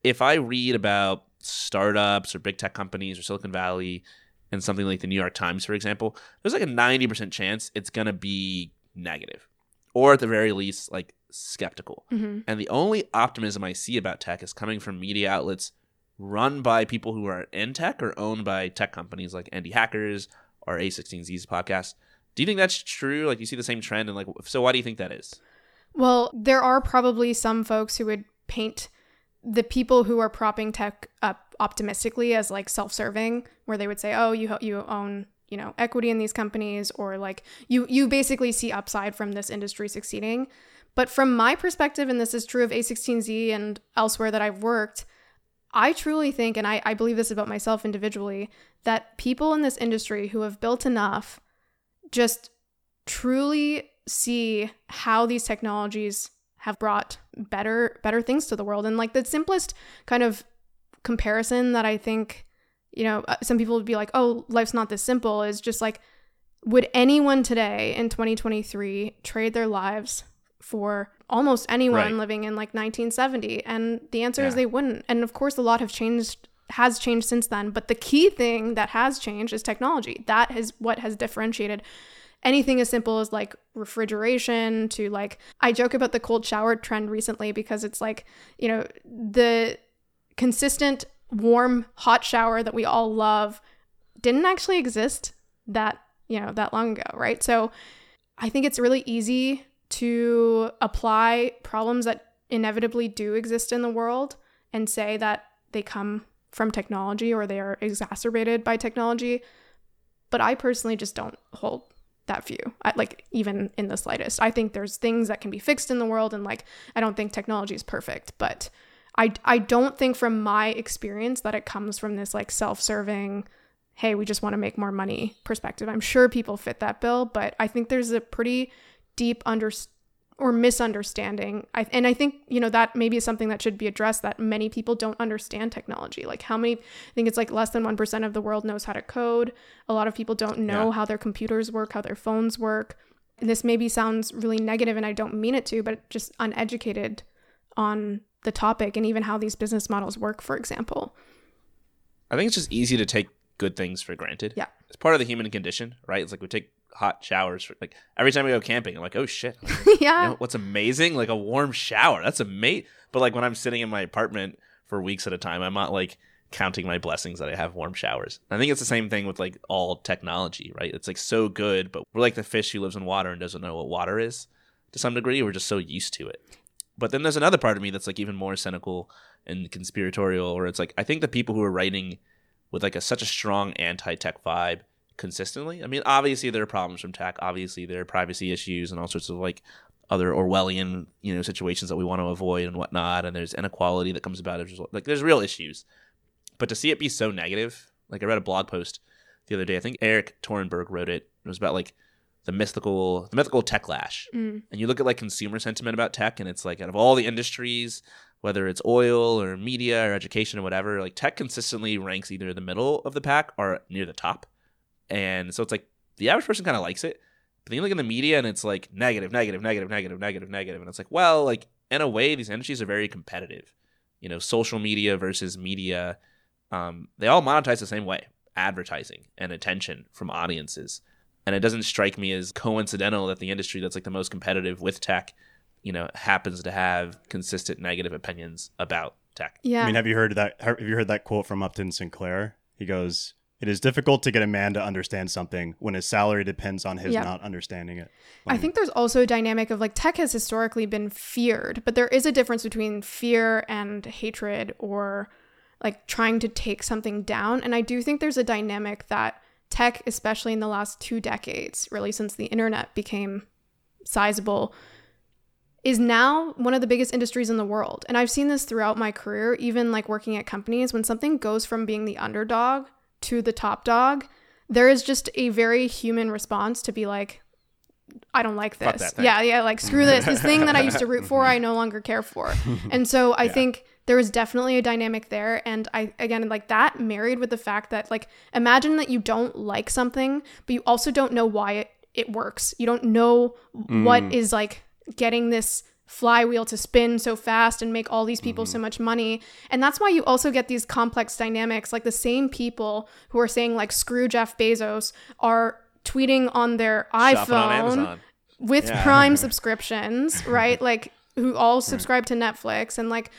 if I read about startups or big tech companies or Silicon Valley and something like the New York Times, for example, there's like a 90% chance it's going to be negative or at the very least like skeptical. hmm And the only optimism I see about tech is coming from media outlets run by people who are in tech or owned by tech companies like Indie Hackers or A16Z's podcast. Do you think that's true? Like, you see the same trend? And, like, so why do you think that is? Well, there are probably some folks who would paint the people who are propping tech up optimistically as like self-serving, where they would say, "Oh, you you own." you know equity in these companies or like you you basically see upside from this industry succeeding but from my perspective and this is true of a16z and elsewhere that i've worked i truly think and I, I believe this about myself individually that people in this industry who have built enough just truly see how these technologies have brought better better things to the world. And like the simplest kind of comparison that i think you know uh, some people would be like oh life's not this simple is just like would anyone today in 2023 trade their lives for almost anyone Right. living in like 1970 and the answer is they wouldn't and of course a lot have changed has changed since then but the key thing that has changed is technology that is what has differentiated anything as simple as like refrigeration to like I joke about the cold shower trend recently because it's like, you know, the consistent warm hot shower that we all love didn't actually exist that, you know, that long ago, right? So I think it's really easy to apply problems that inevitably do exist in the world and say that they come from technology or they are exacerbated by technology. But I personally just don't hold that view, I, like even in the slightest. I think there's things that can be fixed in the world, and like I don't think technology is perfect, but I I don't think from my experience that it comes from this like self-serving, hey, we just want to make more money perspective. I'm sure people fit that bill, but I think there's a pretty deep under or misunderstanding. I, and I think you know that maybe is something that should be addressed. That many people don't understand technology. Like how many? I think it's like less than one percent of the world knows how to code. A lot of people don't know Yeah. how their computers work, how their phones work. And this maybe sounds really negative, and I don't mean it to, but just uneducated on the topic and even how these business models work. For example, I think it's just easy to take good things for granted. Yeah. It's part of the human condition, right? It's like we take hot showers for like every time we go camping, I'm like, oh shit. yeah, You know what's amazing? Like a warm shower. That's amazing. But like when I'm sitting in my apartment for weeks at a time, I'm not like counting my blessings that I have warm showers. I think it's the same thing with like all technology, right? It's like so good, but we're like the fish who lives in water and doesn't know what water is to some degree. We're just so used to it. But then there's another part of me that's like even more cynical and conspiratorial, where it's like I think the people who are writing with like a such a strong anti-tech vibe consistently. I mean, obviously there are problems from tech. Obviously there are privacy issues and all sorts of like other Orwellian, you know, situations that we want to avoid and whatnot. And there's inequality that comes about as result. Like there's real issues. But to see it be so negative, like I read a blog post the other day. I think Erik Torenberg wrote it. It was about like the mythical the mythical techlash. Mm. And you look at like consumer sentiment about tech and it's like out of all the industries, whether it's oil or media or education or whatever, like tech consistently ranks either the middle of the pack or near the top. And so it's like the average person kind of likes it. But then you look in the media and it's like negative, negative, negative, negative, negative, negative. And it's like, well, like in a way, these industries are very competitive. You know, social media versus media, um, they all monetize the same way advertising and attention from audiences. And it doesn't strike me as coincidental that the industry that's like the most competitive with tech, you know, happens to have consistent negative opinions about tech. Yeah. I mean, have you heard that? Have you heard that quote from Upton Sinclair? He goes, "It is difficult to get a man to understand something when his salary depends on his Yeah. not understanding it." I think there's also a dynamic of like tech has historically been feared, but there is a difference between fear and hatred or like trying to take something down. And I do think there's a dynamic that tech, especially in the last two decades, really since the internet became sizable, is now one of the biggest industries in the world. And I've seen this throughout my career, even like working at companies, when something goes from being the underdog to the top dog, there is just a very human response to be like, I don't like this. Yeah, yeah, like screw this. This thing that I used to root for, I no longer care for. And so I think there is definitely a dynamic there. And I, again, like that married with the fact that, like, imagine that you don't like something, but you also don't know why it, it works. You don't know what is like getting this flywheel to spin so fast and make all these people mm-hmm. so much money. And that's why you also get these complex dynamics. Like the same people who are saying, like, screw Jeff Bezos are tweeting on their Shopping on iPhone Amazon. with Yeah. Prime subscriptions, right? Like who all hmm. subscribe to Netflix and like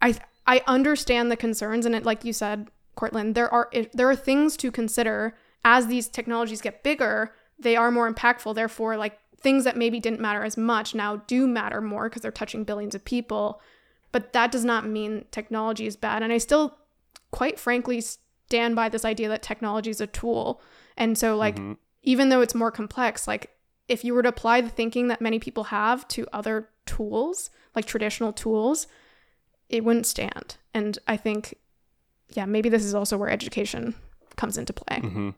I I understand the concerns and it like you said, Courtland, there are there are things to consider as these technologies get bigger, they are more impactful. Therefore, like things that maybe didn't matter as much now do matter more because they're touching billions of people. But that does not mean technology is bad. And I still quite frankly stand by this idea that technology is a tool. And so like mm-hmm. even though it's more complex, like if you were to apply the thinking that many people have to other tools, like traditional tools, it wouldn't stand. And I think, yeah, maybe this is also where education comes into play. Mm-hmm.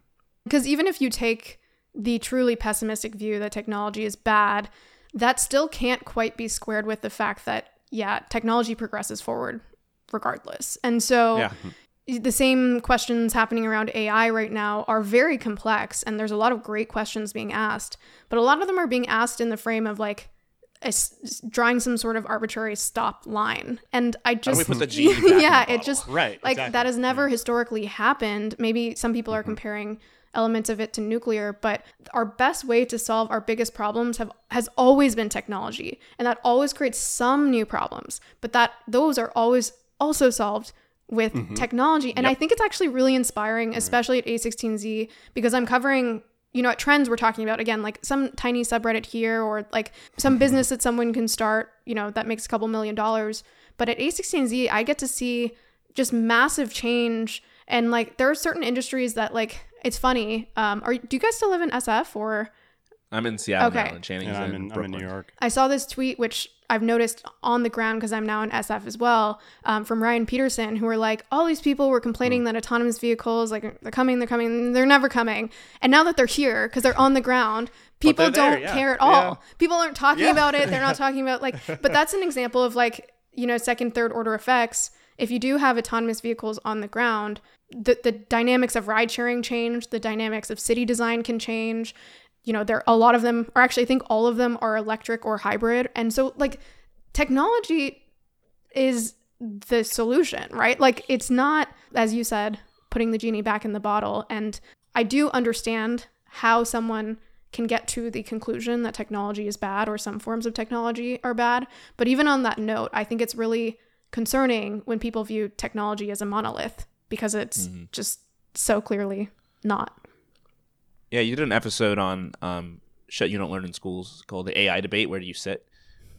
Because even if you take the truly pessimistic view that technology is bad, that still can't quite be squared with the fact that, yeah, technology progresses forward regardless. And so Yeah. the same questions happening around AI right now are very complex, and there's a lot of great questions being asked, but a lot of them are being asked in the frame of like, a drawing some sort of arbitrary stop line and i just put the genie back in the yeah it just Right, like exactly. that has mm. never historically happened maybe some people are mm-hmm. comparing elements of it to nuclear but our best way to solve our biggest problems have has always been technology and that always creates some new problems but that those are always also solved with mm-hmm. technology. And i think it's actually really inspiring especially at a16z because i'm covering you know at trends we're talking about again like some tiny subreddit here or like some mm-hmm. business that someone can start you know that makes a couple million dollars. But at a16z i get to see just massive change. And like there are certain industries that like it's funny um are do you guys still live in sf or I'm in Seattle Okay. now, and Channing's And I'm in, in, I'm in Brooklyn. New York. I saw this tweet, which I've noticed on the ground because I'm now in SF as well, um, from Ryan Peterson, who were like, all these people were complaining that autonomous vehicles, like, they're coming, they're coming, they're never coming. And now that they're here, because they're on the ground, people they're there, don't yeah. care at all. Yeah. People aren't talking Yeah. about it. They're not talking about, like, but that's an example of, like, you know, second, third order effects. If you do have autonomous vehicles on the ground, the, the dynamics of ride sharing change, the dynamics of city design can change. You know there a lot of them or actually i think all of them are electric or hybrid. And so like technology is the solution right? Like it's not as you said putting the genie back in the bottle. And i do understand how someone can get to the conclusion that technology is bad or some forms of technology are bad. But even on that note i think it's really concerning when people view technology as a monolith because it's just so clearly not Yeah, you did an episode on um, shit you don't learn in schools called the AI debate. Where do you sit?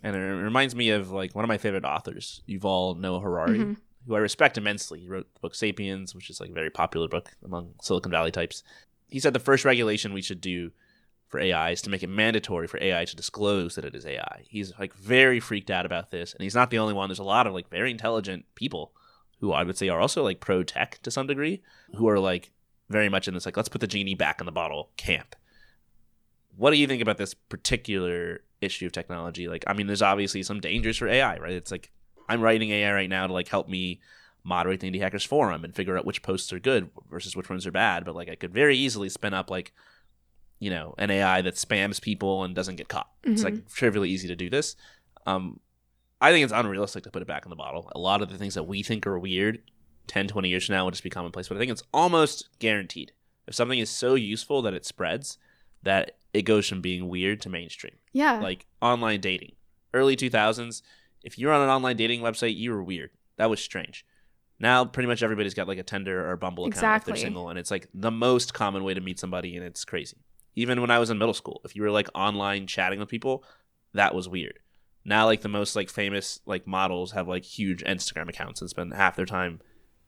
And it reminds me of like one of my favorite authors, Yuval Noah Harari, who I respect immensely. He wrote the book *Sapiens*, which is like a very popular book among Silicon Valley types. he said the first regulation we should do for AI is to make it mandatory for AI to disclose that it is AI. He's like very freaked out about this, and he's not the only one. There's a lot of like very intelligent people who I would say are also like pro tech to some degree, who are like very much in this like let's put the genie back in the bottle camp. What do you think about this particular issue of technology? Like, I mean, there's obviously some dangers for AI, right? It's like I'm writing AI right now to like help me moderate the Indie Hackers forum and figure out which posts are good versus which ones are bad. But like, I could very easily spin up like, you know, an AI that spams people and doesn't get caught. It's like trivially easy to do this. Um, I think it's unrealistic to put it back in the bottle. A lot of the things that we think are weird 10, 20 years from now will just be commonplace. But I think it's almost guaranteed. If something is so useful that it spreads, that it goes from being weird to mainstream. Yeah. Like online dating. Early 2000s, if you're on an online dating website, you were weird. That was strange. Now, pretty much everybody's got like a Tinder or a Bumble account if they're single, and it's like the most common way to meet somebody, and it's crazy. Even when I was in middle school, if you were like online chatting with people, that was weird. Now, like the most like famous like models have like huge Instagram accounts and spend half their time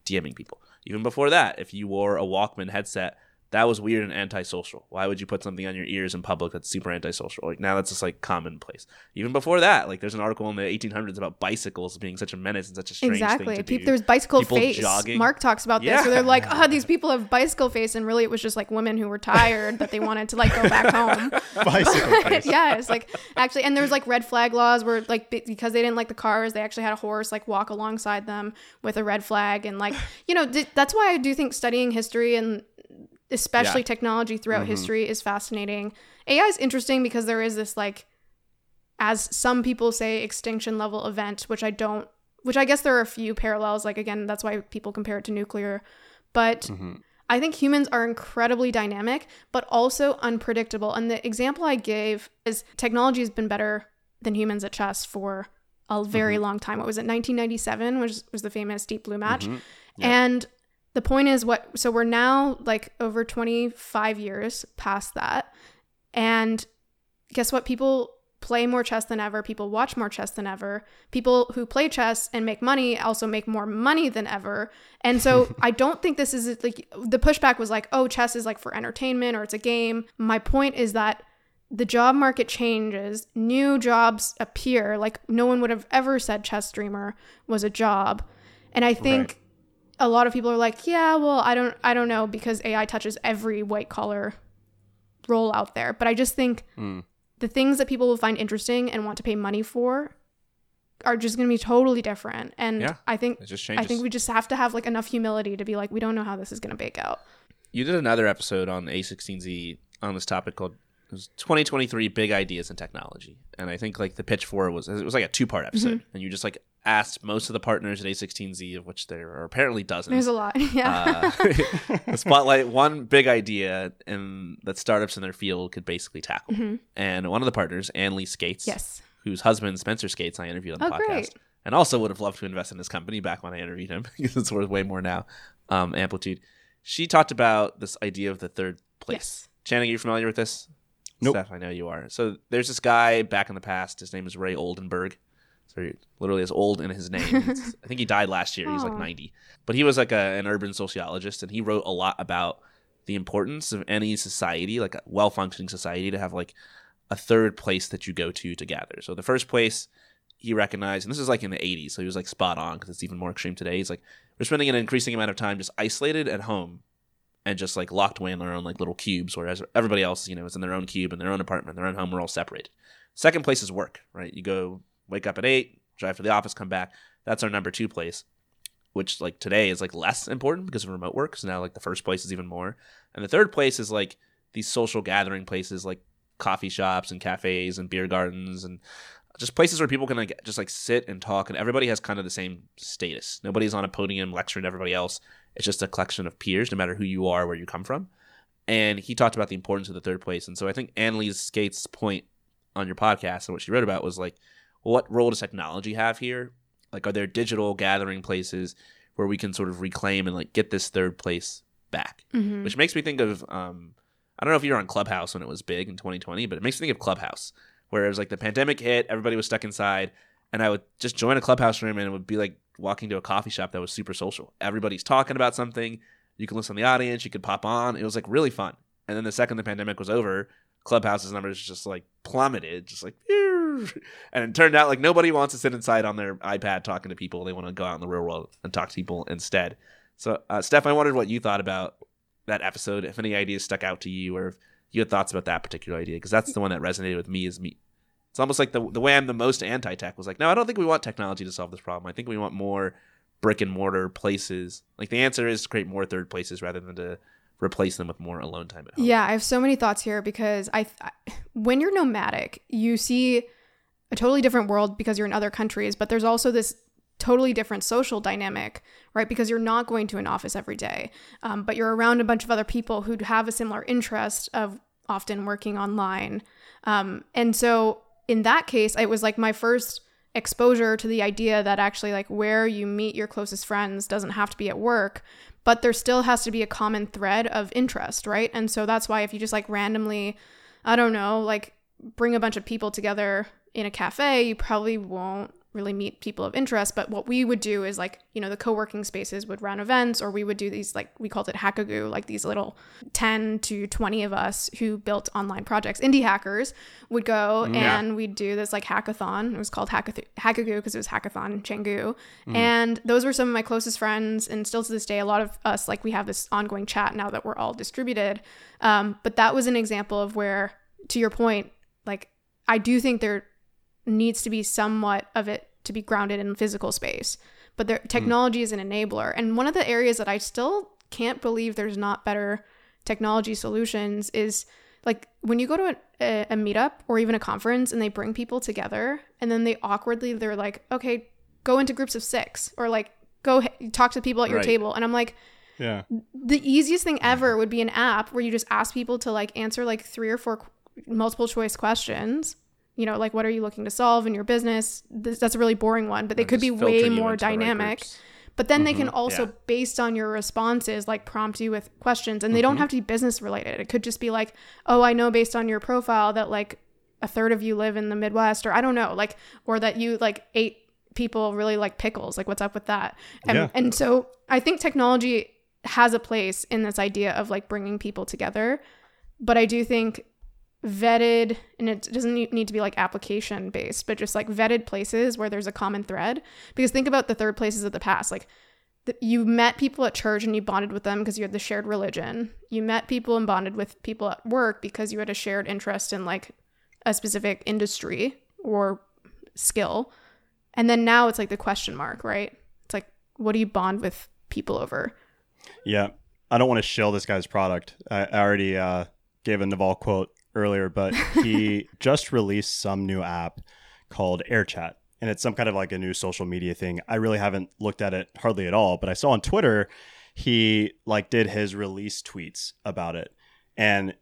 DMing people. Even before that, if you wore a Walkman headset, that was weird and antisocial. Why would you put something on your ears in public that's super antisocial? Like now that's just like commonplace. Even before that, like there's an article in the 1800s about bicycles being such a menace and such a strange exactly. thing to do. There's bicycle People face. jogging. Mark talks about this. Yeah. Where they're like, oh, these people have bicycle face, and really it was just like women who were tired that they wanted to like go back home. Bicycle face. yes, like actually, and there was like red flag laws where like because they didn't like the cars, they actually had a horse like walk alongside them with a red flag, and like you know that's why I do think studying history and especially Yeah. technology throughout Mm-hmm. history is fascinating. AI is interesting because there is this like, as some people say, extinction level event, which I don't. Which I guess there are a few parallels. Like again, that's why people compare it to nuclear, but. Mm-hmm. I think humans are incredibly dynamic, but also unpredictable. And the example I gave is technology has been better than humans at chess for a very Mm-hmm. long time. What was it, 1997, which was the famous Deep Blue match? Mm-hmm. And the point is, what? So we're now like over 25 years past that, and guess what? People play more chess than ever. People watch more chess than ever. People who play chess and make money also make more money than ever. And so I don't think this is like the pushback was like, oh, chess is like for entertainment or it's a game. My point is that the job market changes, new jobs appear. Like no one would have ever said chess streamer was a job. And I think Right. A lot of people are like, yeah, well, I don't I don't know because AI touches every white collar role out there. But I just think Mm. the things that people will find interesting and want to pay money for are just going to be totally different. And Yeah, I think it just I think we just have to have like enough humility to be like, we don't know how this is going to bake out. You did another episode on A16Z on this topic called it was 2023 big ideas in technology, and I think like the pitch for it was it was like a two part episode, and you just like asked most of the partners at A16Z, of which there are apparently dozens. There's a lot. yeah. uh, spotlight one big idea and that startups in their field could basically tackle. And one of the partners, Anne Lee Skates, Mm-hmm. yes. whose husband Spencer Skates I interviewed on the Oh, podcast, great. and also would have loved to invest in his company back when I interviewed him because it's worth way more now. Um, Amplitude. She talked about this idea of the third place. Yes. Channing, are you familiar with this? Nope. Steph, I know you are. So there's this guy back in the past. His name is Ray Oldenburg. So he literally is old in his name. I think he died last year. He's like 90. But he was like a, an urban sociologist, and he wrote a lot about the importance of any society, like a well functioning society, to have like a third place that you go to to gather. So the first place he recognized, and this is like in the 80s, so he was like spot on because it's even more extreme today. He's like, we're spending an increasing amount of time just isolated at home and just like locked away in their own like little cubes, whereas everybody else, you know, is in their own cube, in their own apartment, their own home. We're all separated. Second place is work, right? You go wake up at eight, drive to the office, come back. That's our number two place, which like today is like less important because of remote work. So now like the first place is even more, and the third place is like these social gathering places like coffee shops and cafes and beer gardens and just places where people can like just like sit and talk and everybody has kind of the same status nobody's on a podium lecturing everybody else it's just a collection of peers no matter who you are where you come from. And he talked about the importance of the third place. And so i think Anne Lee Skates point on your podcast and what she wrote about was like what role does technology have here? Like are there digital gathering places where we can sort of reclaim and like get this third place back? Mhm. which makes me think of um, I don't know if you were on Clubhouse when it was big in 2020, but it makes me think of Clubhouse, where it was like the pandemic hit, everybody was stuck inside, and I would just join a Clubhouse room and it would be like walking to a coffee shop that was super social. Everybody's talking about something. You can listen to the audience. You could pop on. It was like really fun. And then the second the pandemic was over, Clubhouse's numbers just like plummeted, just like, and it turned out like nobody wants to sit inside on their iPad talking to people. They want to go out in the real world and talk to people instead. So, uh, Steph, I wondered what you thought about that episode. If any ideas stuck out to you, or if you had thoughts about that particular idea, because that's the one that resonated with me. Is me. It's almost like the the way I'm the most anti-tech was like, no, I don't think we want technology to solve this problem. I think we want more brick and mortar places. Like the answer is to create more third places rather than to replace them with more alone time at home. Yeah, I have so many thoughts here because I, I when you're nomadic, you see a totally different world because you're in other countries, but there's also this totally different social dynamic, right? Because you're not going to an office every day, um, but you're around a bunch of other people who have a similar interest of often working online. Um, and so in that case, it was like my first exposure to the idea that actually like where you meet your closest friends doesn't have to be at work but there still has to be a common thread of interest right? And so that's why if you just like randomly i don't know like bring a bunch of people together in a cafe you probably won't really meet people of interest but what we would do is like you know the co-working spaces would run events or we would do these like we called it hackagoo like these little 10 to 20 of us who built online projects. Indie hackers would go Yeah. and we'd do this like hackathon. It was called Hackath- hackagoo because it was hackathon in Canggu and those were some of my closest friends and still to this day a lot of us like we have this ongoing chat now that we're all distributed. Um, but that was an example of where to your point like I do think there needs to be somewhat of it to be grounded in physical space. But there, hmm. technology is an enabler. And one of the areas that I still can't believe there's not better technology solutions is like when you go to a, a, a meetup or even a conference and they bring people together and then they awkwardly, they're like, okay, go into groups of six or like go h- talk to people at your Right. table. And I'm like, Yeah. the easiest thing ever would be an app where you just ask people to like answer like three or four qu- multiple choice questions. You know, like what are you looking to solve in your business? This, that's a really boring one, but they And could be way more the right dynamic. groups. But then they can also, yeah. based on your responses, like prompt you with questions, and they Mm-hmm. don't have to be business related. It could just be like, oh, I know based on your profile that like a third of you live in the Midwest, or I don't know, like, or that you like eight people really like pickles. Like, what's up with that? And, Yeah. and so I think technology has a place in this idea of like bringing people together, but I do think vetted and it doesn't need to be like application based but just like vetted places where there's a common thread. Because think about the third places of the past like th- you met people at church and you bonded with them because you had the shared religion. You met people and bonded with people at work because you had a shared interest in like a specific industry or skill. And then now it's like the question mark right? It's like what do you bond with people over? Yeah. I don't want to shill this guy's product. I, I already uh, gave a Naval quote earlier, but he just released some new app called AirChat. And it's some kind of like a new social media thing. I really haven't looked at it hardly at all, but I saw on Twitter he like did his release tweets about it. And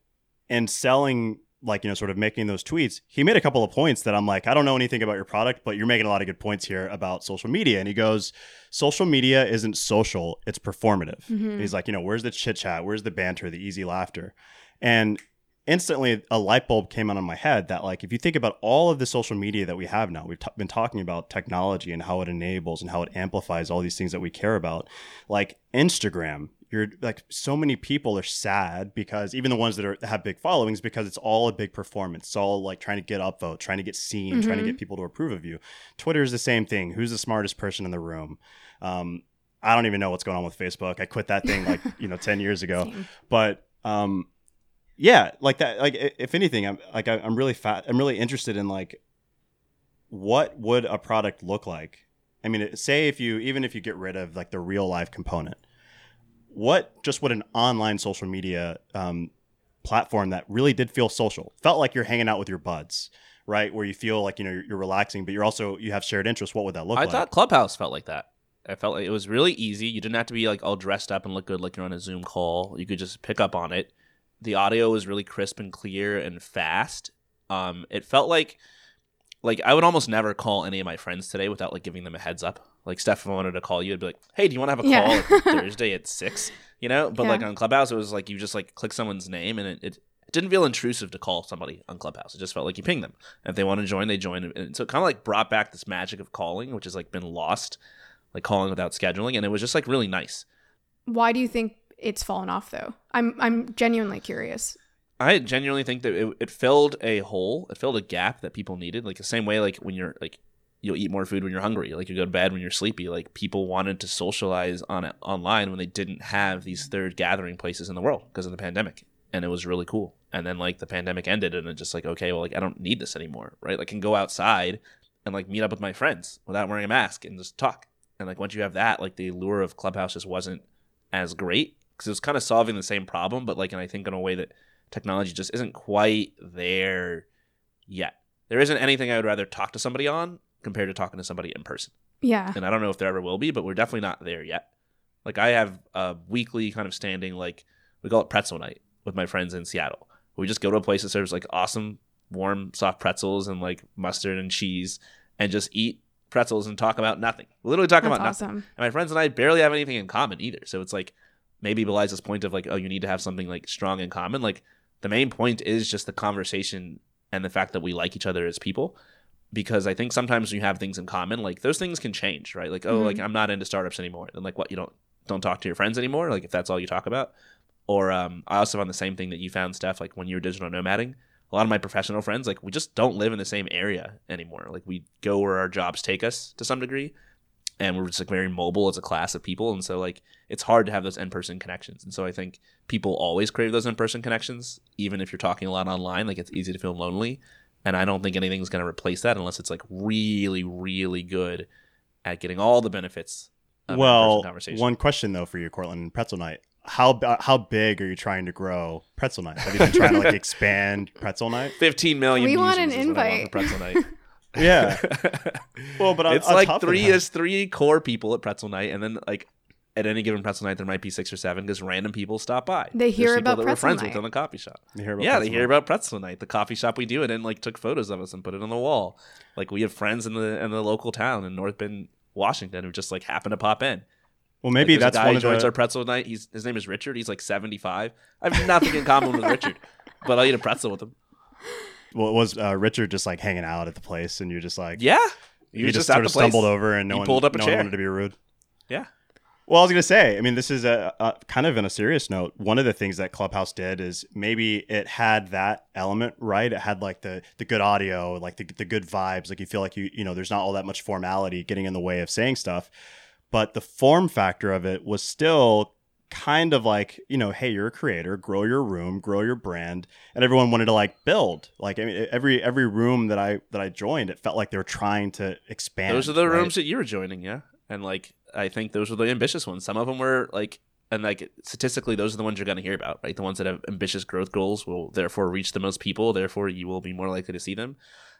in selling like you know sort of making those tweets he made a couple of points that i'm like i don't know anything about your product but you're making a lot of good points here about social media and he goes social media isn't social it's performative And he's like you know where's the chit chat where's the banter the easy laughter and instantly a light bulb came on in my head that like if you think about all of the social media that we have now we've t- been talking about technology and how it enables and how it amplifies all these things that we care about like instagram you're like so many people are sad because even the ones that are have big followings because it's all a big performance. It's all like trying to get upvote trying to get seen trying to get people to approve of you. Twitter is the same thing. Who's the smartest person in the room? Um, i don't even know what's going on with facebook. I quit that thing like you know 10 years ago. But um yeah like that like if anything i'm like I- i'm really fat i'm really interested in like what would a product look like i mean say if you even if you get rid of like the real life component what just what an online social media um, platform that really did feel social felt like you're hanging out with your buds right where you feel like you know you're, you're relaxing but you're also you have shared interests what would that look I like i thought Clubhouse felt like that. I felt like it was really easy. You didn't have to be like all dressed up and look good like you're on a Zoom call. You could just pick up on it. The audio was really crisp and clear and fast. Um, it felt like like I would almost never call any of my friends today without like giving them a heads up. Like Steph, if I wanted to call you, I'd be like, "Hey, do you want to have a call Yeah. like, Thursday at 6? You know, but Yeah. like on Clubhouse, it was like you just like click someone's name, and it, it it didn't feel intrusive to call somebody on Clubhouse. It just felt like you ping them. And if they want to join, they join. And so it kind of like brought back this magic of calling, which has like been lost, like calling without scheduling. And it was just like really nice. why do you think it's fallen off though. I'm I'm genuinely curious. I genuinely think that it, it filled a hole. It filled a gap that people needed. Like the same way, like when you're like you'll eat more food when you're hungry. Like you go to bed when you're sleepy. Like people wanted to socialize on it online when they didn't have these third gathering places in the world because of the pandemic, and it was really cool. And then like the pandemic ended, and it's just like okay, well like I don't need this anymore, right? Like I can go outside and like meet up with my friends without wearing a mask and just talk. And like once you have that, like the allure of Clubhouse just wasn't as great because it was kind of solving the same problem, but like and I think in a way that technology just isn't quite there yet. There isn't anything I would rather talk to somebody on compared to talking to somebody in person. Yeah. And I don't know if there ever will be, but we're definitely not there yet. Like I have a weekly kind of standing, like we call it pretzel night with my friends in Seattle. We just go to a place that serves like awesome, warm, soft pretzels and like mustard and cheese and just eat pretzels and talk about nothing. Literally talk That's about nothing. awesome. And my friends and I barely have anything in common either. So it's like maybe belies this point of like, oh, you need to have something like strong in common. Like the main point is just the conversation and the fact that we like each other as people. Because I think sometimes when you have things in common, like those things can change, right? Like, oh, Mhm. like I'm not into startups anymore. Then like what you don't don't talk to your friends anymore, like if that's all you talk about. Or um, I also found the same thing that you found, Steph, like when you were digital nomading. A lot of my professional friends, like we just don't live in the same area anymore. Like we go where our jobs take us to some degree and we're just like very mobile as a class of people and so like it's hard to have those in-person connections and so i think people always crave those in-person connections even if you're talking a lot online like it's easy to feel lonely and i don't think anything's going to replace that unless it's like really really good at getting all the benefits of well, conversation one question though for you, Courtland, Pretzel Night. How how big are you trying to grow Pretzel Night? Have you been trying to like expand Pretzel Night? 15 million We want an is what I want invite. pretzel night Yeah. Well, but on, it's on like top three that- there's three core people at pretzel night and then like at any given pretzel night there might be six or seven because random people stop by They hear There's people about that we're pretzel friends night. with in the coffee shop You hear about yeah, they Pretzel hear Night. about Pretzel Night, the coffee shop we do it in. Like took photos of us and put it on the wall. Like we have friends in the in the local town in North Bend, Washington, who just like happen to pop in. Well, maybe Like, that's a guy one who of joins the. our Pretzel Night. He's his name is Richard. He's like seventy five. I have nothing in common with Richard, but I'll eat a pretzel with him. Well, was uh, Richard just like hanging out at the place, and you're just like Yeah, you was just, just, sort of place. stumbled over, and no He one pulled up a no chair. wanted to be rude. Yeah, Well, I was gonna say, I mean, this is a, a kind of in a serious note. One of the things that Clubhouse did is maybe it had that element right. It had like the the good audio, like the the good vibes. Like you feel like you you know, there's not all that much formality getting in the way of saying stuff, but the form factor of it was still kind of like you know hey you're a creator grow your room grow your brand and everyone wanted to like build like i mean every every room that i that i joined it felt like they were trying to expand those are the right? rooms that you were joining. Yeah, and like I think those were the ambitious ones. Some of them were like. And like statistically, those are the ones you're going to hear about, right? The ones that have ambitious growth goals will therefore reach the most people. Therefore, you will be more likely to see them.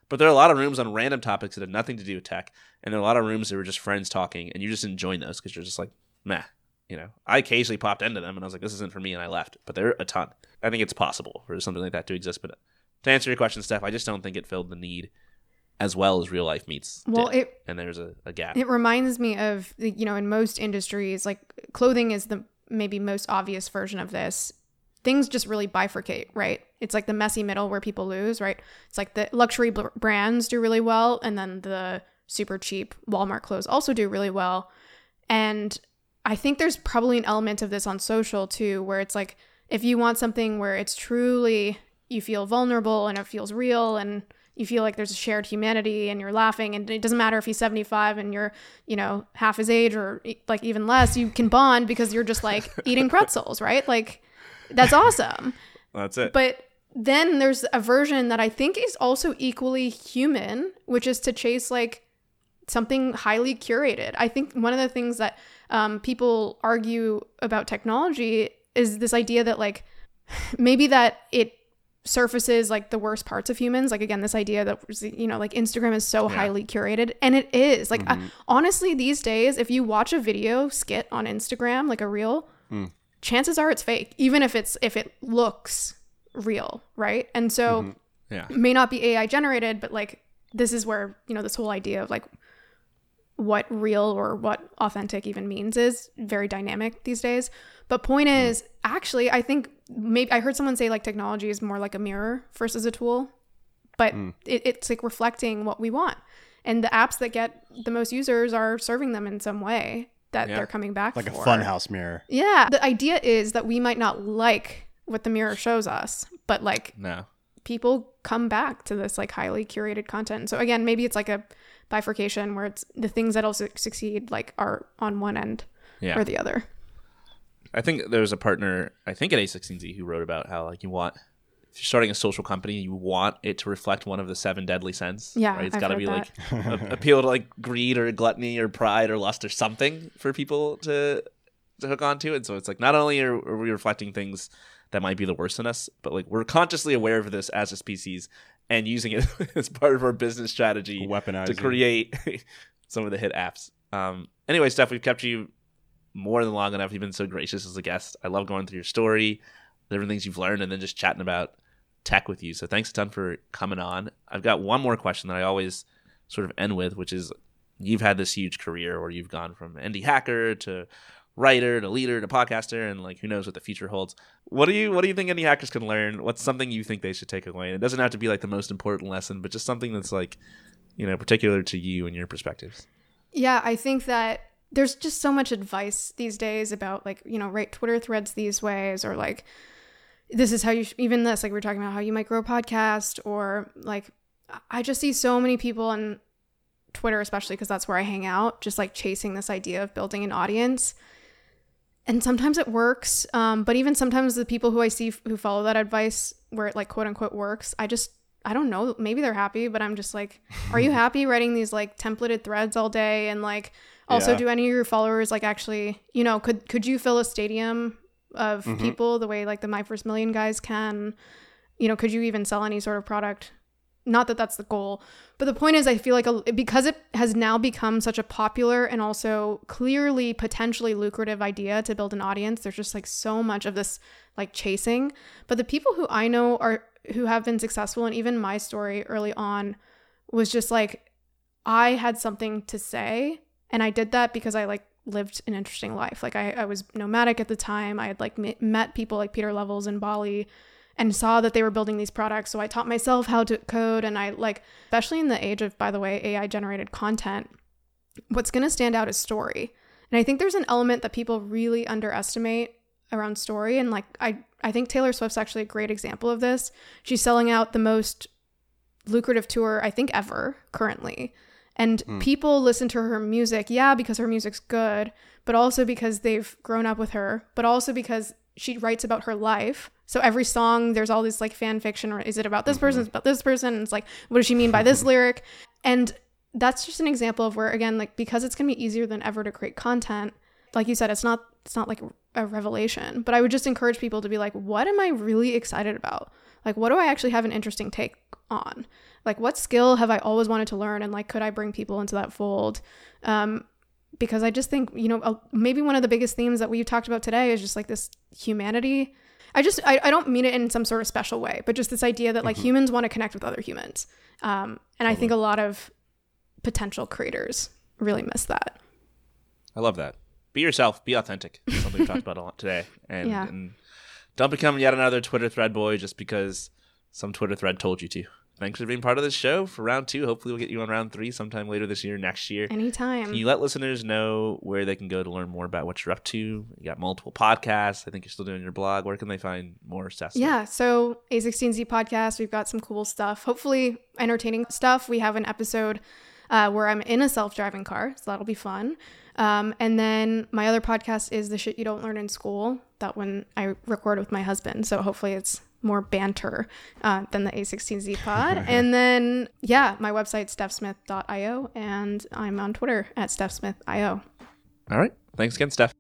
But there are a lot of rooms on random topics that have nothing to do with tech, and there are a lot of rooms that were just friends talking, and you just enjoying those because you're just like, meh, you know. I occasionally popped into them, and I was like, this isn't for me, and I left. But there are a ton. I think it's possible for something like that to exist. But uh, to answer your question, Steph, I just don't think it filled the need as well as real life meets. Well, did. it and there's a, a gap. It reminds me of the- you know in most industries like clothing is the maybe most obvious version of this. Things just really bifurcate, right? It's like the messy middle where people lose, right? It's like the luxury br- brands do really well and then the super cheap Walmart clothes also do really well. And I think there's probably an element of this on social too where it's like if you want something where it's truly you feel vulnerable and it feels real and you feel like there's a shared humanity and you're laughing and it doesn't matter if he's 75 and you're you know half his age or like even less you can bond because you're just like eating pretzels right? Like that's awesome. That's it. but then there's a version that i think is also equally human which is to chase like something highly curated. I think one of the things that um, people argue about technology is this idea that like maybe that it surfaces like the worst parts of humans. Like again this idea that you know like instagram is so Yeah. highly curated and it is. Like I- honestly these days if you watch a video skit on instagram like a reel hmm. chances are it's fake even if it's if it looks real right? And so mm-hmm. yeah. may not be ai generated but like this is where you know this whole idea of like what real or what authentic even means is very dynamic these days but point hmm. is actually i think maybe i heard someone say like technology is more like a mirror versus a tool but hmm. it, it's like reflecting what we want and the apps that get the most users are serving them in some way that Yeah. they're coming back Like a funhouse mirror. Yeah. The idea is that we might not like what the mirror shows us, but like No. people come back to this like highly curated content. So again, maybe it's like a bifurcation where it's the things that'll su- succeed like are on one end Yeah. or the other. I think there was a partner, I think at A16Z, who wrote about how like you want if you're starting a social company, you want it to reflect one of the seven deadly sins. Yeah, right? It's got to be that. like a- appeal to like greed or gluttony or pride or lust or something for people to to hook onto. And so it's like not only are, are we reflecting things that might be the worst in us, but like we're consciously aware of this as a species and using it as part of our business strategy Weaponizing. to create some of the hit apps. Um, anyway, Steph, we've kept you more than long enough. You've been so gracious as a guest. I love going through your story, different things you've learned, and then just chatting about tech with you. So thanks a ton for coming on. I've got one more question that I always sort of end with, which is you've had this huge career where you've gone from indie hacker to writer to leader to podcaster and like who knows what the future holds. What do you what do you think Indie Hackers can learn? What's something you think they should take away? And it doesn't have to be like the most important lesson but just something that's like you know particular to you and your perspectives. Yeah, I think that there's just so much advice these days about like, you know, write Twitter threads these ways or like this is how you sh- even this like we are talking about how you might grow a podcast or like I just see so many people on Twitter especially because that's where I hang out just like chasing this idea of building an audience. And sometimes it works, um, but even sometimes the people who I see f- who follow that advice, where it like quote unquote works, I just I don't know. Maybe they're happy, but I'm just like, are you happy writing these like templated threads all day? And like, also, Yeah. do any of your followers like actually, you know, could could you fill a stadium of Mhm. people the way like the My First Million guys can? You know, could you even sell any sort of product? Not that that's the goal, but the point is, I feel like a, because it has now become such a popular and also clearly potentially lucrative idea to build an audience. There's just like so much of this like chasing. But the people who I know are who have been successful, and even my story early on was just like I had something to say, and I did that because I like lived an interesting life. Like I, I was nomadic at the time. I had like m- met people like Pieter Levels in Bali and saw that they were building these products. So I taught myself how to code. And I like, especially in the age of, by the way, AI generated content, what's going to stand out is story. And I think there's an element that people really underestimate around story. And like, I, I think Taylor Swift's actually a great example of this. She's selling out the most lucrative tour, I think, ever currently. And hmm. people listen to her music, yeah, because her music's good, but also because they've grown up with her, but also because she writes about her life. So every song, there's all this like fan fiction, or is it about this person? Is it about this person? And it's like, what does she mean by this lyric? And that's just an example of where, again, like because it's gonna be easier than ever to create content. Like you said, it's not it's not like a revelation, but I would just encourage people to be like, what am I really excited about? Like, what do I actually have an interesting take on? Like, what skill have I always wanted to learn? And like, could I bring people into that fold? Um, because I just think, you know, maybe one of the biggest themes that we've talked about today is just like this humanity. I just, I, I don't mean it in some sort of special way, but just this idea that like humans want to connect with other humans. Um, and I think a lot of potential creators really miss that. i love that be yourself be authentic something we talked about a lot today and, Yeah. and don't become yet another twitter thread boy just because some twitter thread told you to thanks for being part of this show for round two hopefully we'll get you on round three sometime later this year next year Anytime. Can you let listeners know where they can go to learn more about what you're up to? You got multiple podcasts. I think you're still doing your blog. Where can they find more stuff? Yeah, so A16Z podcast, we've got some cool stuff, hopefully entertaining stuff. We have an episode uh, where I'm in a self driving car, so that'll be fun. Um, and then my other podcast is The Shit You Don't Learn in School, that one I record with my husband. So hopefully it's more banter uh, than the A16Z pod. and then, yeah, my website's stephsmith.io, and I'm on Twitter at stephsmithio. All right. Thanks again, Steph.